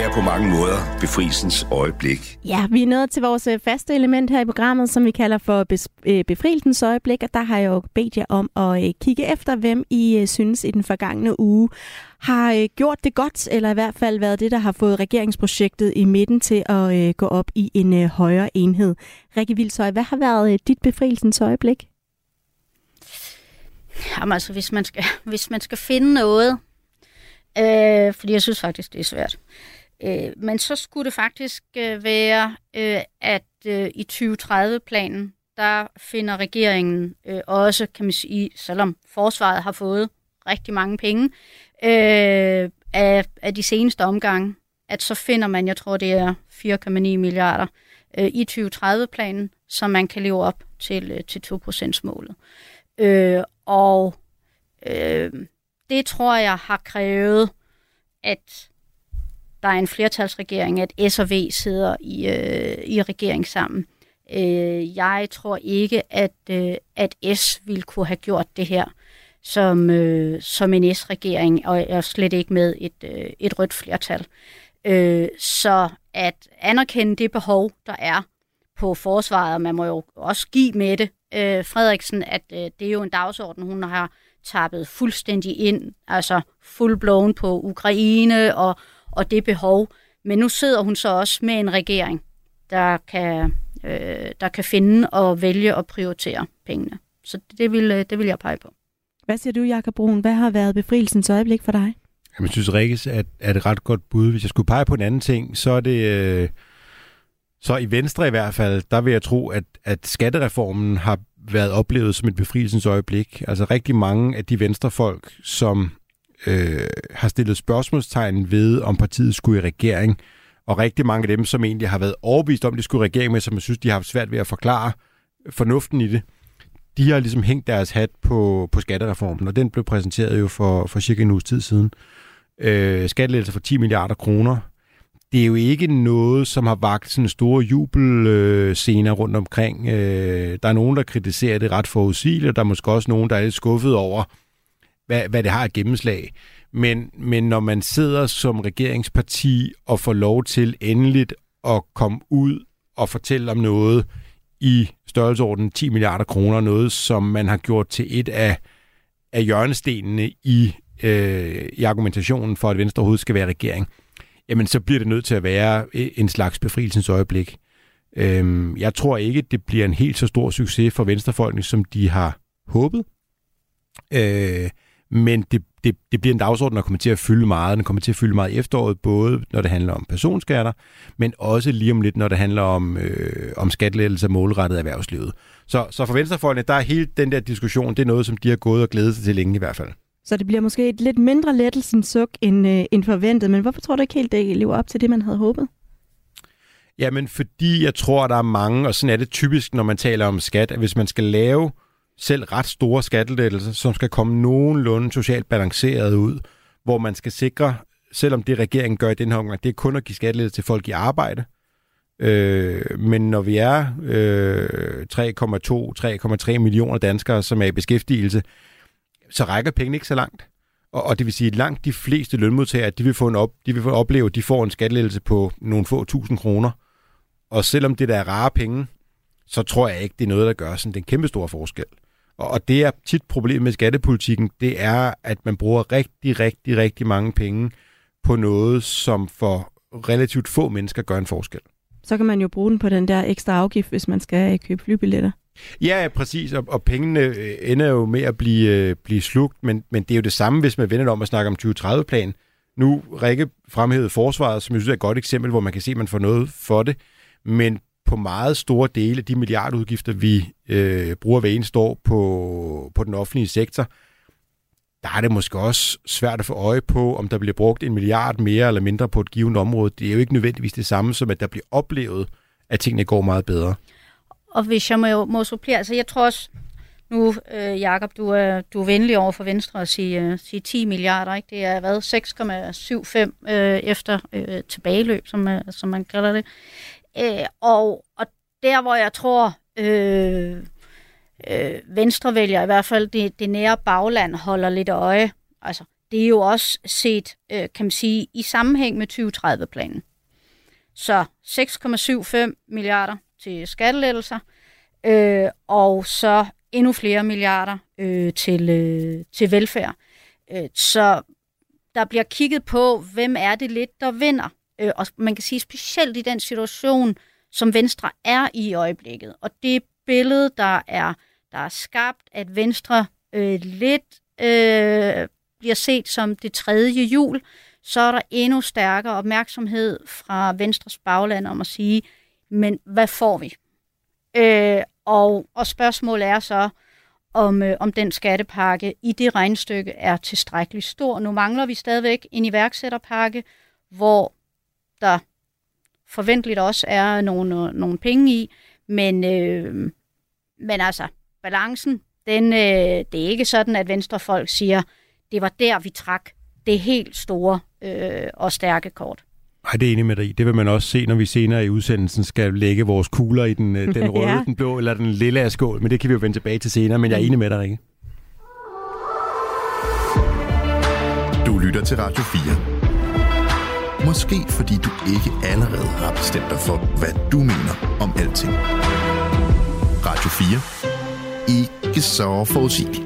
Er på mange måder befrielsens øjeblik. Ja, vi er nået til vores øh, faste element her i programmet, som vi kalder for øh, befrielsens øjeblik, og der har jeg jo bedt jer om at øh, kigge efter, hvem I synes i den forgangne uge har gjort det godt, eller i hvert fald været det, der har fået regeringsprojektet i midten til at gå op i en højere enhed. Rikke Vildsøj, hvad har været dit befrielsens øjeblik? Jamen altså, hvis man skal, hvis man skal finde noget, øh, fordi jeg synes faktisk, det er svært, Øh, men så skulle det faktisk øh, være, øh, at øh, i 2030-planen, der finder regeringen øh, også, kan man sige, selvom forsvaret har fået rigtig mange penge, øh, af, af de seneste omgange, at så finder man, jeg tror det er 4,9 milliarder øh, i 2030-planen, så man kan leve op til, øh, til 2%-målet. Øh, og øh, det tror jeg har krævet, at der er en flertalsregering, at S og V sidder i, øh, i regering sammen. Øh, jeg tror ikke, at, øh, at S ville kunne have gjort det her som, øh, som en S-regering, og er slet ikke med et, øh, et rødt flertal. Øh, så at anerkende det behov, der er på forsvaret, og man må jo også give med det, øh, Frederiksen, at øh, det er jo en dagsorden, hun har tappet fuldstændig ind, altså full blown på Ukraine og, og det behov. Men nu sidder hun så også med en regering, der kan, øh, der kan finde og vælge at prioritere pengene. Så det vil, øh, det vil jeg pege på. Hvad siger du, Jakob Brun? Hvad har været befrielsens øjeblik for dig? Jeg synes, Rikkes er, er et ret godt bud. Hvis jeg skulle pege på en anden ting, så er det... Øh, så i Venstre i hvert fald, der vil jeg tro, at, at skattereformen har været oplevet som et befrielsens øjeblik. Altså rigtig mange af de venstrefolk, som øh, har stillet spørgsmålstegn ved, om partiet skulle i regering, og rigtig mange af dem, som egentlig har været overbevist om, at de skulle i regering med, som jeg synes, de har haft svært ved at forklare fornuften i det, de har ligesom hængt deres hat på, på skattereformen, og den blev præsenteret jo for, for cirka en uges tid siden. Øh, skattelettelser for 10 milliarder kroner. Det er jo ikke noget, som har vagt sådan store jubelscener rundt omkring. Øh, der er nogen, der kritiserer det ret forudsigeligt, og der er måske også nogen, der er lidt skuffet over, hvad, hvad det har af gennemslag. Men, men når man sidder som regeringsparti og får lov til endeligt at komme ud og fortælle om noget i størrelsesorden 10 milliarder kroner, noget som man har gjort til et af, af hjørnestenene i, øh, i argumentationen for, at Venstre overhovedet skal være regering, jamen så bliver det nødt til at være øh, en slags befrielsens øjeblik. Øhm, jeg tror ikke, det bliver en helt så stor succes for venstrefolkene, som de har håbet. Øh, men det, det, det bliver en dagsorden, der kommer til at fylde meget. Den kommer til at fylde meget i efteråret, både når det handler om personskatter, men også lige om lidt, når det handler om, øh, om skattelettelser målrettet erhvervslivet. Så, så for venstrefolkene, der er hele den der diskussion, det er noget, som de har gået og glædet sig til længe i hvert fald. Så det bliver måske et lidt mindre lettelsens suk end, øh, end forventet, men hvorfor tror du ikke helt, det lever op til det, man havde håbet? Jamen, fordi jeg tror, der er mange, og sådan er det typisk, når man taler om skat, at hvis man skal lave selv ret store skattelettelser, som skal komme nogenlunde socialt balanceret ud, hvor man skal sikre, selvom det regeringen gør i den her omgang, det er kun at give skattelettelser til folk i arbejde. Øh, men når vi er øh, 3,2-3,3 millioner danskere, som er i beskæftigelse, så rækker pengene ikke så langt. Og, og det vil sige, at langt de fleste lønmodtagere, de vil få en op, de vil få opleve, at de får en skattelettelse på nogle få tusind kroner. Og selvom det der er rare penge, så tror jeg ikke, det er noget, der gør sådan den kæmpe store forskel. Og det er tit problemet med skattepolitikken, det er, at man bruger rigtig, rigtig, rigtig mange penge på noget, som for relativt få mennesker gør en forskel. Så kan man jo bruge den på den der ekstra afgift, hvis man skal købe flybilletter. Ja, præcis, og, og pengene øh, ender jo med at blive, øh, blive slugt, men, men det er jo det samme, hvis man vender om at snakke om 2030-plan. Nu Rikke fremhævede forsvaret, som jeg synes er et godt eksempel, hvor man kan se, at man får noget for det, men på meget store dele af de milliardudgifter, vi øh, bruger hver eneste år på, på den offentlige sektor, der er det måske også svært at få øje på, om der bliver brugt en milliard mere eller mindre på et givet område. Det er jo ikke nødvendigvis det samme som, at der bliver oplevet, at tingene går meget bedre. Og hvis jeg må, må supplere, altså jeg tror også, nu øh, Jakob, du er, du er venlig over for Venstre at sige, øh, sige 10 milliarder, ikke? Det er hvad, 6,75 øh, efter øh, tilbageløb, som, øh, som man kalder det. Øh, og, og der, hvor jeg tror, øh, øh, Venstre vælger i hvert fald det, det nære bagland holder lidt øje. Altså, det er jo også set, øh, kan man sige, i sammenhæng med 2030-planen. Så 6,75 milliarder til skattelettelser, øh, og så endnu flere milliarder øh, til, øh, til velfærd. Øh, så der bliver kigget på, hvem er det lidt, der vinder. Øh, og man kan sige specielt i den situation, som Venstre er i i øjeblikket. Og det billede, der er, der er skabt, at Venstre øh, lidt øh, bliver set som det tredje jul, så er der endnu stærkere opmærksomhed fra Venstres bagland om at sige, men hvad får vi? Øh, og, og spørgsmålet er så, om, øh, om den skattepakke i det regnstykke er tilstrækkeligt stor. Nu mangler vi stadigvæk en iværksætterpakke, hvor der forventeligt også er nogle, nogle penge i, men, øh, men altså, balancen, den, øh, det er ikke sådan, at venstrefolk siger, det var der, vi trak det helt store øh, og stærke kort. Nej, det er enig med dig Det vil man også se, når vi senere i udsendelsen skal lægge vores kugler i den, øh, den røde, ja. den blå eller den lille af skål. Men det kan vi jo vende tilbage til senere, men jeg er enig med dig, Rikke. Du lytter til Radio 4. Måske fordi du ikke allerede har bestemt dig for, hvad du mener om alting. Radio 4. Ikke så forudsigeligt.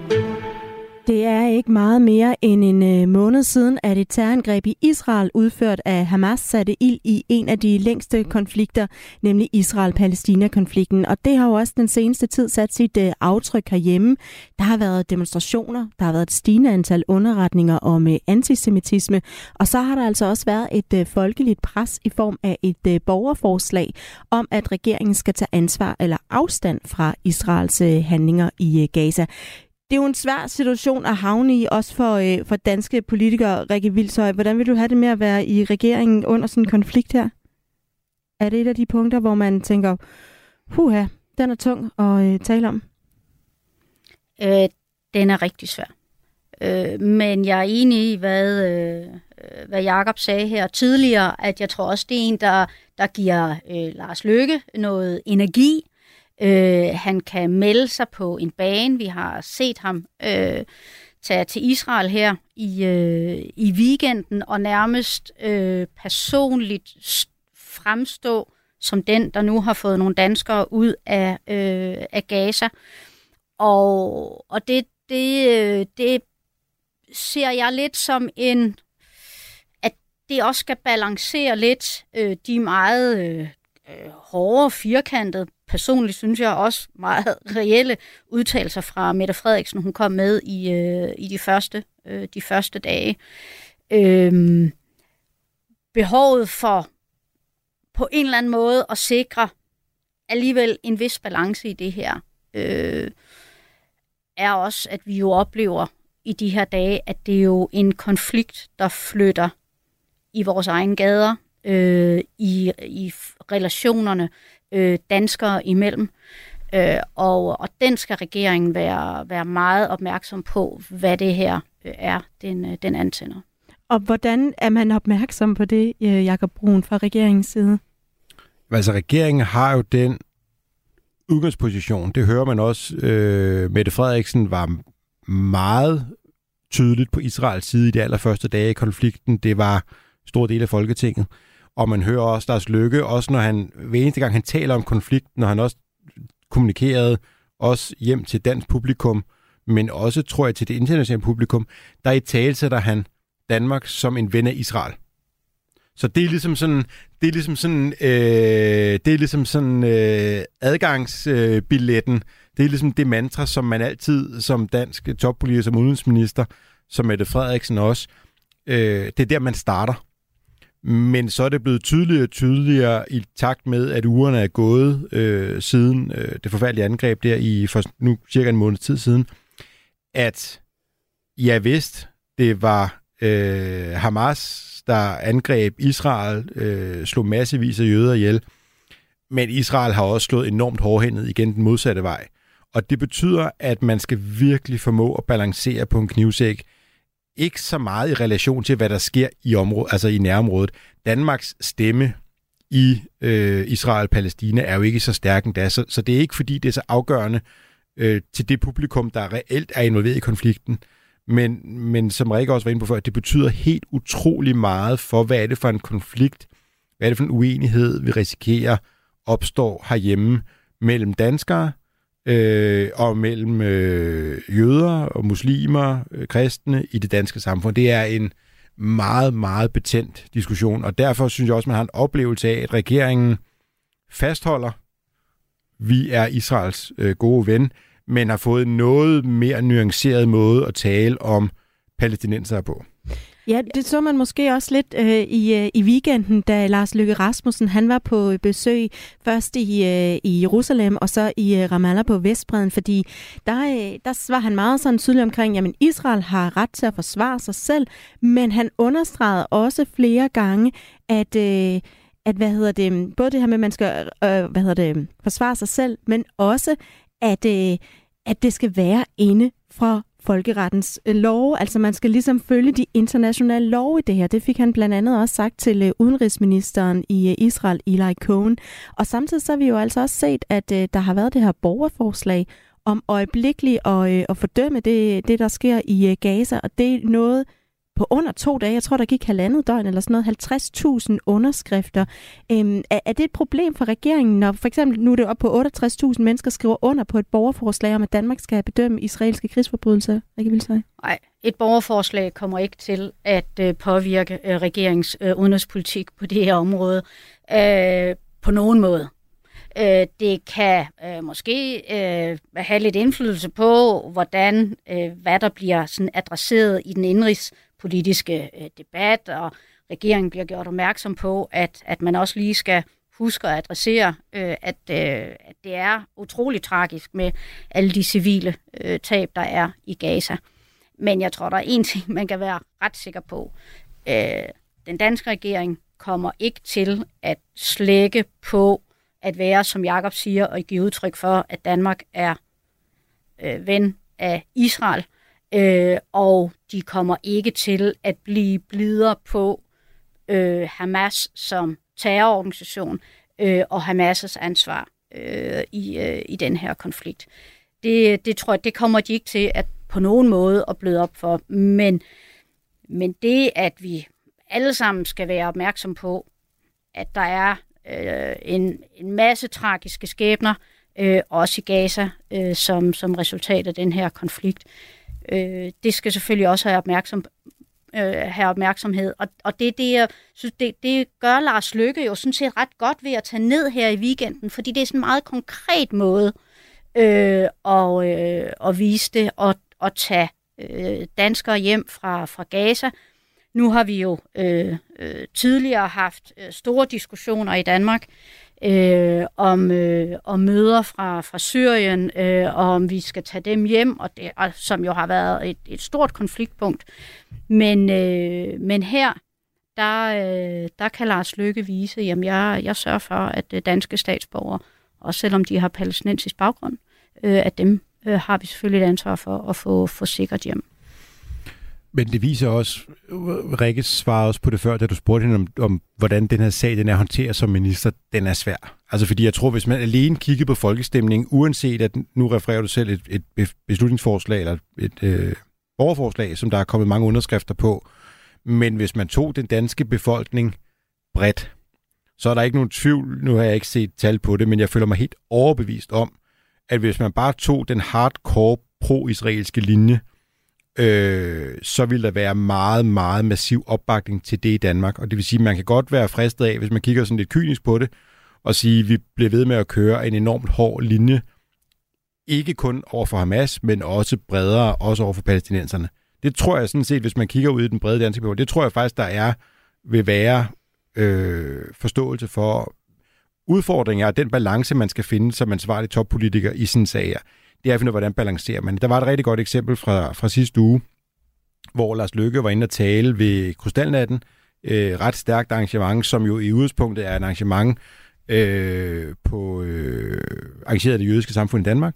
Det er ikke meget mere end en øh, måned siden, at et terrorangreb i Israel udført af Hamas satte ild i en af de længste konflikter, nemlig Israel-Palæstina-konflikten. Og det har jo også den seneste tid sat sit øh, aftryk herhjemme. Der har været demonstrationer, der har været et stigende antal underretninger om øh, antisemitisme, og så har der altså også været et folkeligt pres i form af et borgerforslag om, at regeringen skal tage ansvar eller afstand fra Israels handlinger i Gaza det er jo en svær situation at havne i, også for, øh, for danske politikere, Rikke Vildsøj. Hvordan vil du have det med at være i regeringen under sådan en konflikt her? Er det et af de punkter, hvor man tænker, huha, den er tung at øh, tale om? Øh, den er rigtig svær. Øh, men jeg er enig i, hvad, øh, hvad Jakob sagde her tidligere, at jeg tror også, det er en, der, der giver øh, Lars Løkke noget energi, Øh, han kan melde sig på en bane. Vi har set ham øh, tage til Israel her i, øh, i weekenden og nærmest øh, personligt fremstå som den, der nu har fået nogle danskere ud af, øh, af Gaza. Og, og det, det, øh, det ser jeg lidt som en, at det også skal balancere lidt øh, de meget øh, øh hårde, firkantede personligt synes jeg også meget reelle udtalelser fra Mette Frederiksen, hun kom med i, øh, i de, første, øh, de første dage. Øh, behovet for på en eller anden måde at sikre alligevel en vis balance i det her, øh, er også, at vi jo oplever i de her dage, at det er jo en konflikt, der flytter i vores egne gader, øh, i, i relationerne øh, danskere imellem. Øh, og, og den skal regeringen være, være meget opmærksom på, hvad det her øh, er, den, øh, den antænder. Og hvordan er man opmærksom på det, øh, Jakob Brun, fra regeringens side? Altså, regeringen har jo den udgangsposition. Det hører man også. Øh, Mette Frederiksen var meget tydeligt på Israels side i de allerførste dage i konflikten. Det var stor del af Folketinget. Og man hører også Lars Lykke, også når han, hver eneste gang han taler om konflikt, når han også kommunikerede også hjem til dansk publikum, men også, tror jeg, til det internationale publikum, der i tale sætter han Danmark som en ven af Israel. Så det er ligesom sådan, det er ligesom sådan, øh, det er ligesom sådan øh, adgangsbilletten. Øh, det er ligesom det mantra, som man altid som dansk toppolitiker, som udenrigsminister, som Mette Frederiksen også, øh, det er der, man starter. Men så er det blevet tydeligere og tydeligere i takt med, at ugerne er gået øh, siden øh, det forfærdelige angreb der i for nu cirka en måned tid siden, at ja vidst, det var øh, Hamas, der angreb Israel, øh, slog massevis af jøder ihjel, men Israel har også slået enormt hårdhændet igen den modsatte vej. Og det betyder, at man skal virkelig formå at balancere på en knivsæk, ikke så meget i relation til, hvad der sker i, området, altså i nærområdet. Danmarks stemme i øh, Israel-Palæstina er jo ikke så stærk endda, så, så det er ikke fordi, det er så afgørende øh, til det publikum, der reelt er involveret i konflikten. Men, men som Rikke også var inde på før, det betyder helt utrolig meget for, hvad er det for en konflikt, hvad er det for en uenighed, vi risikerer opstår herhjemme mellem danskere, øh, og mellem øh, jøder og muslimer, øh, kristne i det danske samfund. Det er en meget, meget betændt diskussion, og derfor synes jeg også, man har en oplevelse af, at regeringen fastholder, vi er Israels øh, gode ven, men har fået en noget mere nuanceret måde at tale om palæstinenser på. Ja, det så man måske også lidt øh, i, øh, i weekenden, da Lars Løkke Rasmussen han var på besøg først i, øh, i Jerusalem og så i øh, Ramallah på Vestbreden, fordi der, øh, der var han meget sådan tydelig omkring, jamen Israel har ret til at forsvare sig selv, men han understregede også flere gange, at... Øh, at hvad hedder det, både det her med, at man skal øh, hvad hedder det, forsvare sig selv, men også, at, øh, at det skal være inde fra folkerettens øh, love. Altså man skal ligesom følge de internationale love i det her. Det fik han blandt andet også sagt til øh, udenrigsministeren i øh, Israel, Eli Cohen. Og samtidig så har vi jo altså også set, at øh, der har været det her borgerforslag om øjeblikkeligt at, at fordømme det, det, der sker i Gaza. Og det er noget, på under to dage, jeg tror, der gik halvandet døgn eller sådan noget, 50.000 underskrifter. Øhm, er, er det et problem for regeringen, når for eksempel nu er det op på 68.000 mennesker skriver under på et borgerforslag om, at Danmark skal bedømme israelske krigsforbrydelser? Rikke Vilsøj? Nej, et borgerforslag kommer ikke til at øh, påvirke øh, regeringens øh, udenrigspolitik på det her område øh, på nogen måde. Øh, det kan øh, måske øh, have lidt indflydelse på, hvordan øh, hvad der bliver sådan adresseret i den indrigs politiske øh, debat, og regeringen bliver gjort opmærksom på, at, at man også lige skal huske at adressere, øh, at, øh, at det er utrolig tragisk med alle de civile øh, tab, der er i Gaza. Men jeg tror, der er en ting, man kan være ret sikker på. Øh, den danske regering kommer ikke til at slække på at være, som Jakob siger, og give udtryk for, at Danmark er øh, ven af Israel, øh, og de kommer ikke til at blive blidere på øh, Hamas som terrororganisation øh, og Hamas' ansvar øh, i, øh, i den her konflikt. Det, det tror jeg, det kommer de ikke til at på nogen måde at bløde op for, men, men det, at vi alle sammen skal være opmærksom på, at der er øh, en, en masse tragiske skæbner, øh, også i Gaza, øh, som, som resultat af den her konflikt. Øh, Øh, det skal selvfølgelig også have, opmærksom, øh, have opmærksomhed. Og, og det, det, jeg synes, det, det gør Lars Lykke jo sådan set ret godt ved at tage ned her i weekenden, fordi det er sådan en meget konkret måde øh, og, øh, at vise det og, og tage øh, danskere hjem fra, fra Gaza. Nu har vi jo øh, øh, tidligere haft øh, store diskussioner i Danmark øh, om, øh, om møder fra, fra Syrien, øh, og om vi skal tage dem hjem, og det, og, som jo har været et, et stort konfliktpunkt. Men, øh, men her, der, øh, der kan Lars Løkke vise, at jeg, jeg sørger for, at øh, danske statsborgere, også selvom de har palæstinensisk baggrund, øh, at dem øh, har vi selvfølgelig et ansvar for at få, få sikkert hjem. Men det viser også, Rikke svarede også på det før, da du spurgte hende om, om, hvordan den her sag den er håndteret som minister, den er svær. Altså fordi jeg tror, hvis man alene kigger på folkestemningen, uanset at nu refererer du selv et, et beslutningsforslag eller et øh, borgerforslag, som der er kommet mange underskrifter på, men hvis man tog den danske befolkning bredt, så er der ikke nogen tvivl, nu har jeg ikke set tal på det, men jeg føler mig helt overbevist om, at hvis man bare tog den hardcore pro-israelske linje, øh, så vil der være meget, meget massiv opbakning til det i Danmark. Og det vil sige, at man kan godt være fristet af, hvis man kigger sådan lidt kynisk på det, og sige, at vi bliver ved med at køre en enormt hård linje, ikke kun over for Hamas, men også bredere, også over for palæstinenserne. Det tror jeg sådan set, hvis man kigger ud i den brede danske befolkning, det tror jeg faktisk, der er, vil være øh, forståelse for. Udfordringen og den balance, man skal finde som ansvarlig toppolitiker i sådan sager det er at finde ud af, hvordan balancerer man. Der var et rigtig godt eksempel fra, fra sidste uge, hvor Lars Lykke var inde og tale ved Krystalnatten. Øh, ret stærkt arrangement, som jo i udgangspunktet er et arrangement øh, på øh, arrangeret det jødiske samfund i Danmark.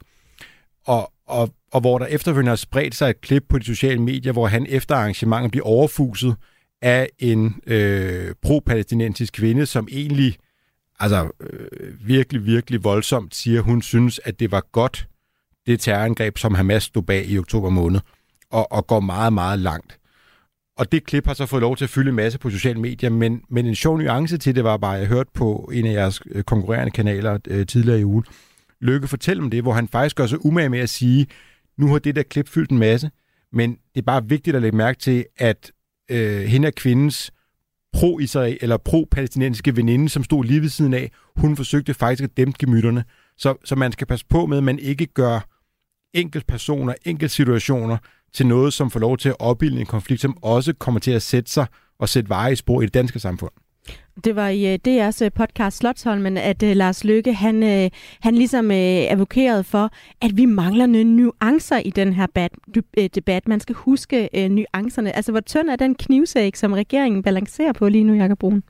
Og, og, og hvor der efterfølgende har spredt sig et klip på de sociale medier, hvor han efter arrangementet bliver overfuset af en øh, pro-palæstinensisk kvinde, som egentlig altså øh, virkelig, virkelig voldsomt siger, hun synes, at det var godt, det terrorangreb, som Hamas stod bag i oktober måned, og, og går meget, meget langt. Og det klip har så fået lov til at fylde en masse på sociale medier, men, men en sjov nuance til det var bare, at jeg hørte på en af jeres øh, konkurrerende kanaler øh, tidligere i ugen, Lykke fortælle om det, hvor han faktisk gør sig umage med at sige, nu har det der klip fyldt en masse, men det er bare vigtigt at lægge mærke til, at øh, hende er kvindens pro-Israel eller pro-palæstinensiske veninde, som stod lige ved siden af, hun forsøgte faktisk at dæmpe gemytterne. Så, så man skal passe på med, at man ikke gør enkelt personer, enkelt situationer til noget, som får lov til at opbilde en konflikt, som også kommer til at sætte sig og sætte veje i spor i det danske samfund. Det var i øh, DR's øh, podcast Slotsholmen, at øh, Lars Lykke, han, han ligesom advokerede for, at vi mangler nogle nuancer i den her debat. Man skal huske nuancerne. Altså, hvor tynd er den knivsæk, som regeringen balancerer på lige nu, Jakob Brun?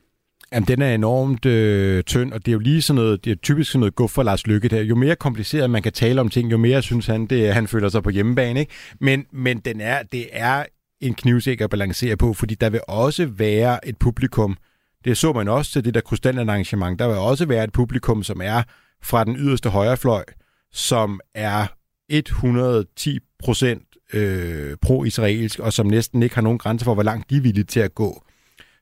Jamen, den er enormt øh, tynd, og det er jo lige sådan noget, det er typisk sådan noget guf for Lars Lykke der. Jo mere kompliceret man kan tale om ting, jo mere synes han, det, han føler sig på hjemmebane. Ikke? Men, men den er, det er en knivsæk at balancere på, fordi der vil også være et publikum, det så man også til det der krystallarrangement, der vil også være et publikum, som er fra den yderste højrefløj, som er 110 procent øh, pro-israelsk, og som næsten ikke har nogen grænse for, hvor langt de er villige til at gå.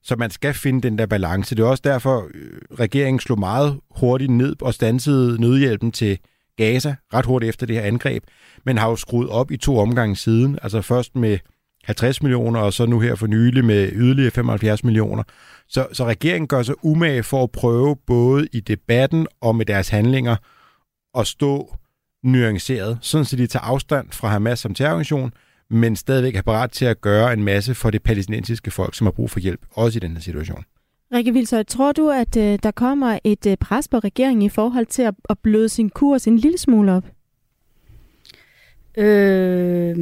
Så man skal finde den der balance. Det er også derfor, øh, regeringen slog meget hurtigt ned og stansede nødhjælpen til Gaza ret hurtigt efter det her angreb, men har jo skruet op i to omgange siden. Altså først med 50 millioner, og så nu her for nylig med yderligere 75 millioner. Så, så regeringen gør sig umage for at prøve både i debatten og med deres handlinger at stå nuanceret, sådan så de tager afstand fra Hamas som terrororganisation, men stadigvæk er parat til at gøre en masse for det palæstinensiske folk, som har brug for hjælp, også i den her situation. Rikke Vilsøj, tror du, at øh, der kommer et øh, pres på regeringen i forhold til at, at bløde sin kurs en lille smule op? Øh,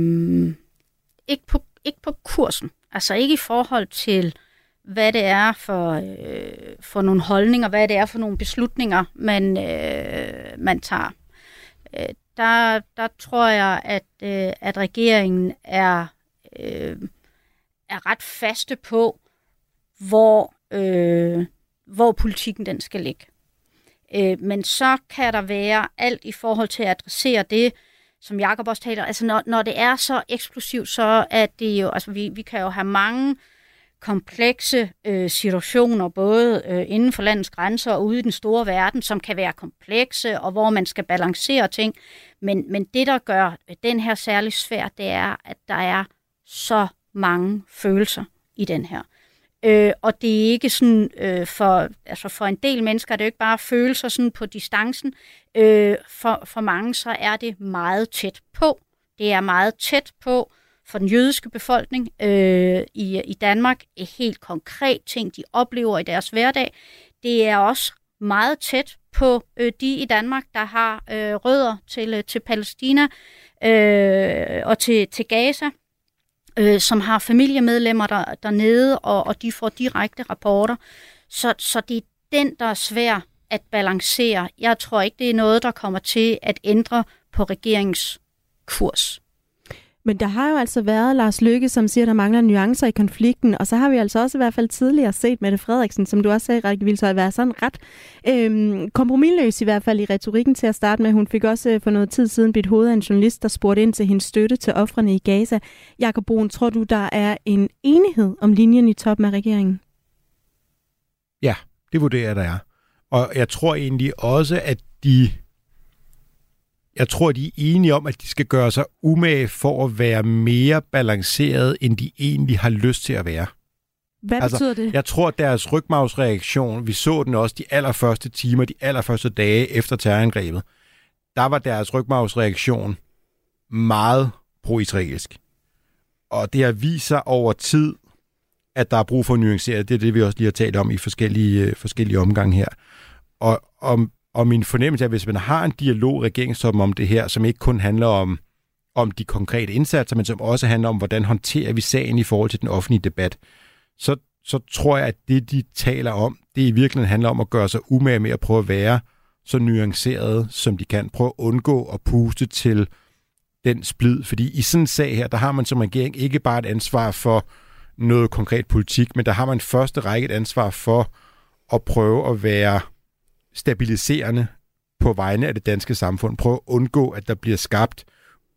ikke, på, ikke på kursen. Altså ikke i forhold til, hvad det er for, øh, for nogle holdninger, hvad det er for nogle beslutninger, man, øh, man tager. Der, der tror jeg, at, øh, at regeringen er, øh, er ret faste på, hvor, øh, hvor politikken den skal ligge. Øh, men så kan der være alt i forhold til at adressere det, som Jakob også taler, altså når, når det er så eksplosivt, så er det jo, altså vi, vi kan jo have mange komplekse øh, situationer, både øh, inden for landets grænser og ude i den store verden, som kan være komplekse, og hvor man skal balancere ting. Men, men det, der gør øh, den her særlig svær, det er, at der er så mange følelser i den her. Øh, og det er ikke sådan, øh, for, altså for en del mennesker, det er jo ikke bare følelser sådan på distancen. Øh, for, for mange, så er det meget tæt på. Det er meget tæt på for den jødiske befolkning øh, i, i Danmark. Et helt konkret ting, de oplever i deres hverdag. Det er også meget tæt på øh, de i Danmark, der har øh, rødder til, øh, til Palæstina øh, og til, til Gaza øh, som har familiemedlemmer der, dernede, og, og de får direkte rapporter. Så, så det er den, der er svær at balancere. Jeg tror ikke, det er noget, der kommer til at ændre på regeringens kurs. Men der har jo altså været Lars Lykke, som siger, at der mangler nuancer i konflikten, og så har vi altså også i hvert fald tidligere set Mette Frederiksen, som du også sagde, Rikke Vilsøj, være sådan ret øhm, kompromilløs i hvert fald i retorikken til at starte med. Hun fik også øh, for noget tid siden bidt hoved af en journalist, der spurgte ind til hendes støtte til offrene i Gaza. Jakob Brun, tror du, der er en enighed om linjen i toppen af regeringen? Ja, det vurderer der er. Og jeg tror egentlig også, at de jeg tror, de er enige om, at de skal gøre sig umage for at være mere balanceret, end de egentlig har lyst til at være. Hvad altså, betyder det? Jeg tror, at deres rygmavsreaktion, vi så den også de allerførste timer, de allerførste dage efter terrorangrebet, der var deres rygmavsreaktion meget pro-israelsk. Og det har vist sig over tid, at der er brug for nuanceret. Det er det, vi også lige har talt om i forskellige, øh, forskellige omgange her. Og, og og min fornemmelse er, at hvis man har en dialog regeringstoppen om det her, som ikke kun handler om, om de konkrete indsatser, men som også handler om, hvordan håndterer vi sagen i forhold til den offentlige debat, så, så tror jeg, at det, de taler om, det i virkeligheden handler om at gøre sig umage med at prøve at være så nuanceret, som de kan. Prøve at undgå at puste til den splid. Fordi i sådan en sag her, der har man som regering ikke bare et ansvar for noget konkret politik, men der har man første række et ansvar for at prøve at være stabiliserende på vegne af det danske samfund. Prøve at undgå, at der bliver skabt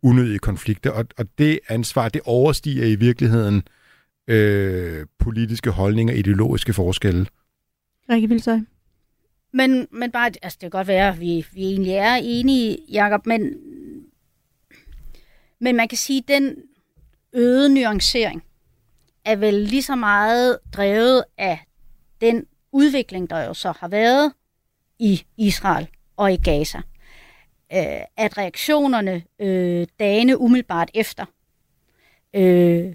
unødige konflikter. Og, og det ansvar, det overstiger i virkeligheden øh, politiske holdninger, ideologiske forskelle. Rikke Vilsøj. Men, men bare, altså det kan godt være, at vi, vi egentlig er enige, Jacob, men, men man kan sige, at den øgede nuancering er vel lige så meget drevet af den udvikling, der jo så har været i Israel og i Gaza. Øh, at reaktionerne øh, dagene umiddelbart efter øh,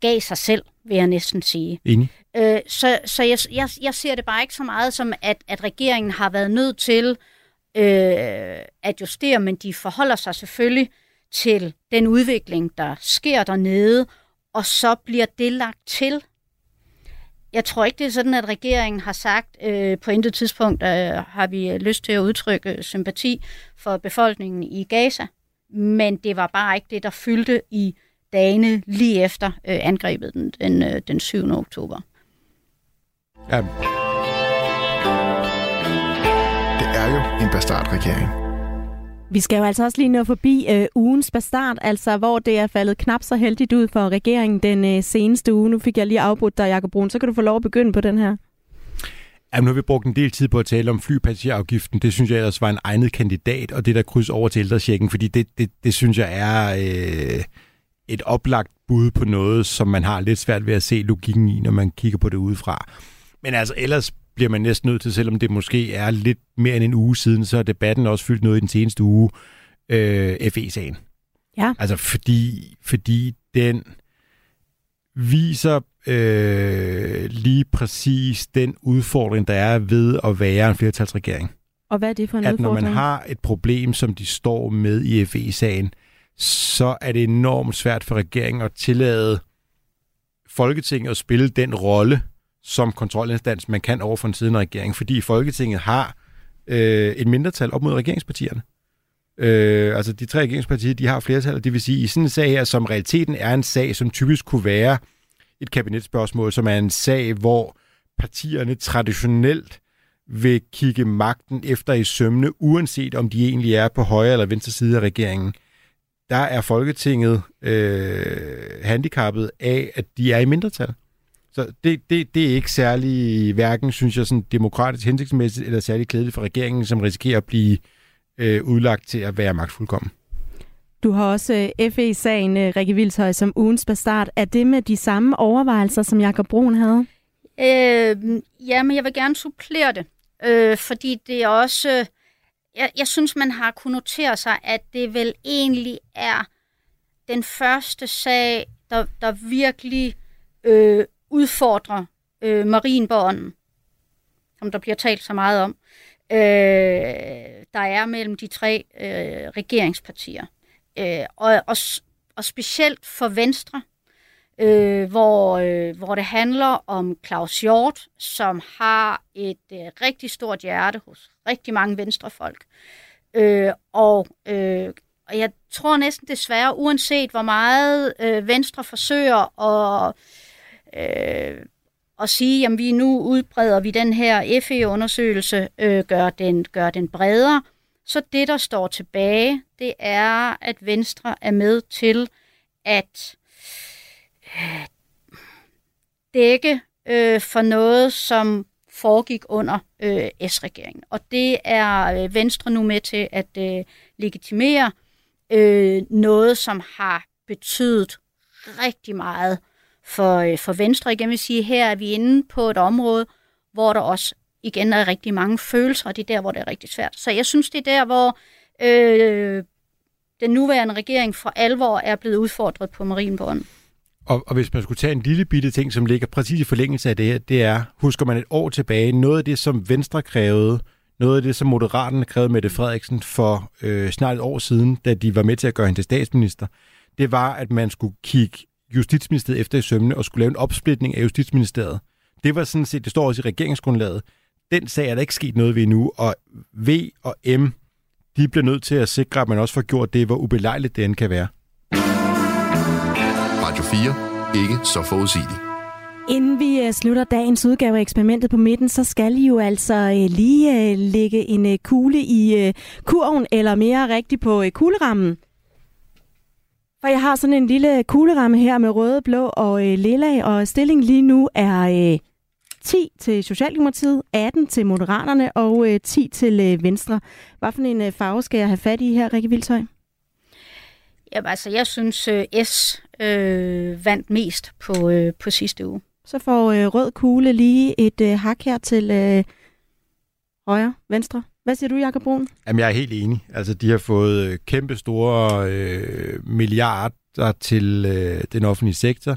gav sig selv, vil jeg næsten sige. Enig. Øh, så så jeg, jeg, jeg ser det bare ikke så meget som, at, at regeringen har været nødt til øh, at justere, men de forholder sig selvfølgelig til den udvikling, der sker dernede, og så bliver det lagt til. Jeg tror ikke, det er sådan, at regeringen har sagt, øh, på intet tidspunkt øh, har vi øh, lyst til at udtrykke øh, sympati for befolkningen i Gaza, men det var bare ikke det, der fyldte i dagene lige efter øh, angrebet den, den, øh, den 7. oktober. Ja, Det er jo en bastardregering. Vi skal jo altså også lige nå forbi øh, ugens bastard, altså hvor det er faldet knap så heldigt ud for regeringen den øh, seneste uge. Nu fik jeg lige afbrudt dig, Jacob Brun, så kan du få lov at begynde på den her. Jamen, nu har vi brugt en del tid på at tale om flypassagerafgiften. Det synes jeg ellers var en egnet kandidat, og det der kryds over til ældresjekken, fordi det, det, det synes jeg er øh, et oplagt bud på noget, som man har lidt svært ved at se logikken i, når man kigger på det udefra. Men altså, ellers bliver man næsten nødt til, selvom det måske er lidt mere end en uge siden, så er debatten også fyldt noget i den seneste uge, øh, FE-sagen. Ja. Altså, fordi, fordi den viser øh, lige præcis den udfordring, der er ved at være en flertalsregering. Og hvad er det for en At når udfordring? man har et problem, som de står med i FE-sagen, så er det enormt svært for regeringen at tillade Folketinget at spille den rolle som kontrolinstans, man kan over for en siddende regering, fordi Folketinget har øh, et mindretal op mod regeringspartierne. Øh, altså de tre regeringspartier, de har flertal, og det vil sige, i sådan en sag her, som realiteten er en sag, som typisk kunne være et kabinetsspørgsmål, som er en sag, hvor partierne traditionelt vil kigge magten efter i sømne, uanset om de egentlig er på højre eller venstre side af regeringen. Der er Folketinget øh, handicappet af, at de er i mindretal. Så det, det, det er ikke særlig, hverken synes jeg, sådan demokratisk hensigtsmæssigt, eller særlig klædeligt for regeringen, som risikerer at blive øh, udlagt til at være magtfuldkommen. Du har også øh, FE-sagen, øh, Rikke Vilshøj, som ugens bastard. Er det med de samme overvejelser, som Jakob Brun havde? Øh, ja, men jeg vil gerne supplere det, øh, fordi det er også... Øh, jeg, jeg synes, man har kunnet notere sig, at det vel egentlig er den første sag, der, der virkelig øh, udfordrer øh, Marienborgen, som der bliver talt så meget om, øh, der er mellem de tre øh, regeringspartier. Øh, og, og, og specielt for Venstre, øh, hvor, øh, hvor det handler om Claus Hjort, som har et øh, rigtig stort hjerte hos rigtig mange venstrefolk. Øh, og, øh, og jeg tror næsten desværre, uanset hvor meget øh, Venstre forsøger at, øh, og sige, at vi nu udbreder vi den her FE-undersøgelse, øh, gør, den, gør den bredere, så det, der står tilbage, det er, at Venstre er med til at øh, dække øh, for noget, som foregik under øh, S-regeringen. Og det er øh, Venstre nu med til at øh, legitimere øh, noget, som har betydet rigtig meget for, øh, for Venstre. Igen vil sige, her er vi inde på et område, hvor der også igen er rigtig mange følelser, og det er der, hvor det er rigtig svært. Så jeg synes, det er der, hvor øh, den nuværende regering for alvor er blevet udfordret på Marienborgen. Og, og hvis man skulle tage en lille bitte ting, som ligger præcis i forlængelse af det her, det er, husker man et år tilbage, noget af det, som Venstre krævede, noget af det, som Moderaterne krævede Mette Frederiksen for øh, snart et år siden, da de var med til at gøre hende til statsminister, det var, at man skulle kigge Justitsministeriet efter i sømne og skulle lave en opsplitning af Justitsministeriet. Det var sådan set, det står også i regeringsgrundlaget. Den sag er der ikke sket noget ved nu, og V og M, de bliver nødt til at sikre, at man også får gjort det, hvor ubelejligt det end kan være. Radio 4. Ikke så forudsigeligt. Inden vi øh, slutter dagens udgave af eksperimentet på midten, så skal I jo altså øh, lige øh, lægge en kugle i kurven, eller mere rigtigt på kuglerammen. For jeg har sådan en lille kugleramme her med røde, blå og øh, lilla, og stillingen lige nu er øh, 10 til Socialdemokratiet, 18 til Moderaterne og øh, 10 til øh, Venstre. Hvad for en øh, farve skal jeg have fat i her, Rikke Vilshøj? Jamen, altså, jeg synes, øh, S øh, vandt mest på, øh, på sidste uge. Så får øh, rød kugle lige et øh, hak her til øh, højre, venstre. Hvad siger du, Jakob Brun? Jamen, jeg er helt enig. Altså, de har fået øh, kæmpe store øh, milliarder til øh, den offentlige sektor.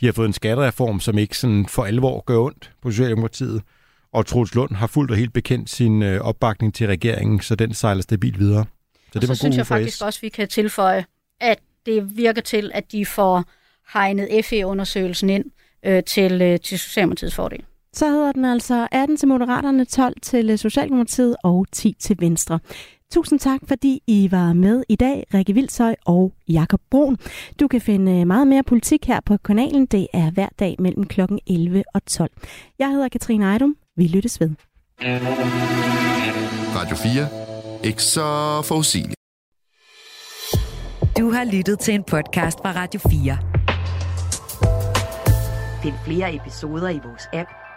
De har fået en skattereform, som ikke sådan for alvor gør ondt på Socialdemokratiet. Og Troels Lund har fuldt og helt bekendt sin øh, opbakning til regeringen, så den sejler stabilt videre. Så, det så synes jeg faktisk S. også, vi kan tilføje, at det virker til, at de får hegnet FE-undersøgelsen ind øh, til, øh, til Socialdemokratiets fordel. Så hedder den altså 18 til Moderaterne, 12 til øh, Socialdemokratiet og 10 til Venstre. Tusind tak, fordi I var med i dag, Rikke Vildsøj og Jakob Brun. Du kan finde øh, meget mere politik her på kanalen. Det er hver dag mellem kl. 11 og 12. Jeg hedder Katrine Ejdum. Vi lyttes ved. Radio 4. Ikke så forudsigeligt. Du har lyttet til en podcast fra Radio 4. Find flere episoder i vores app,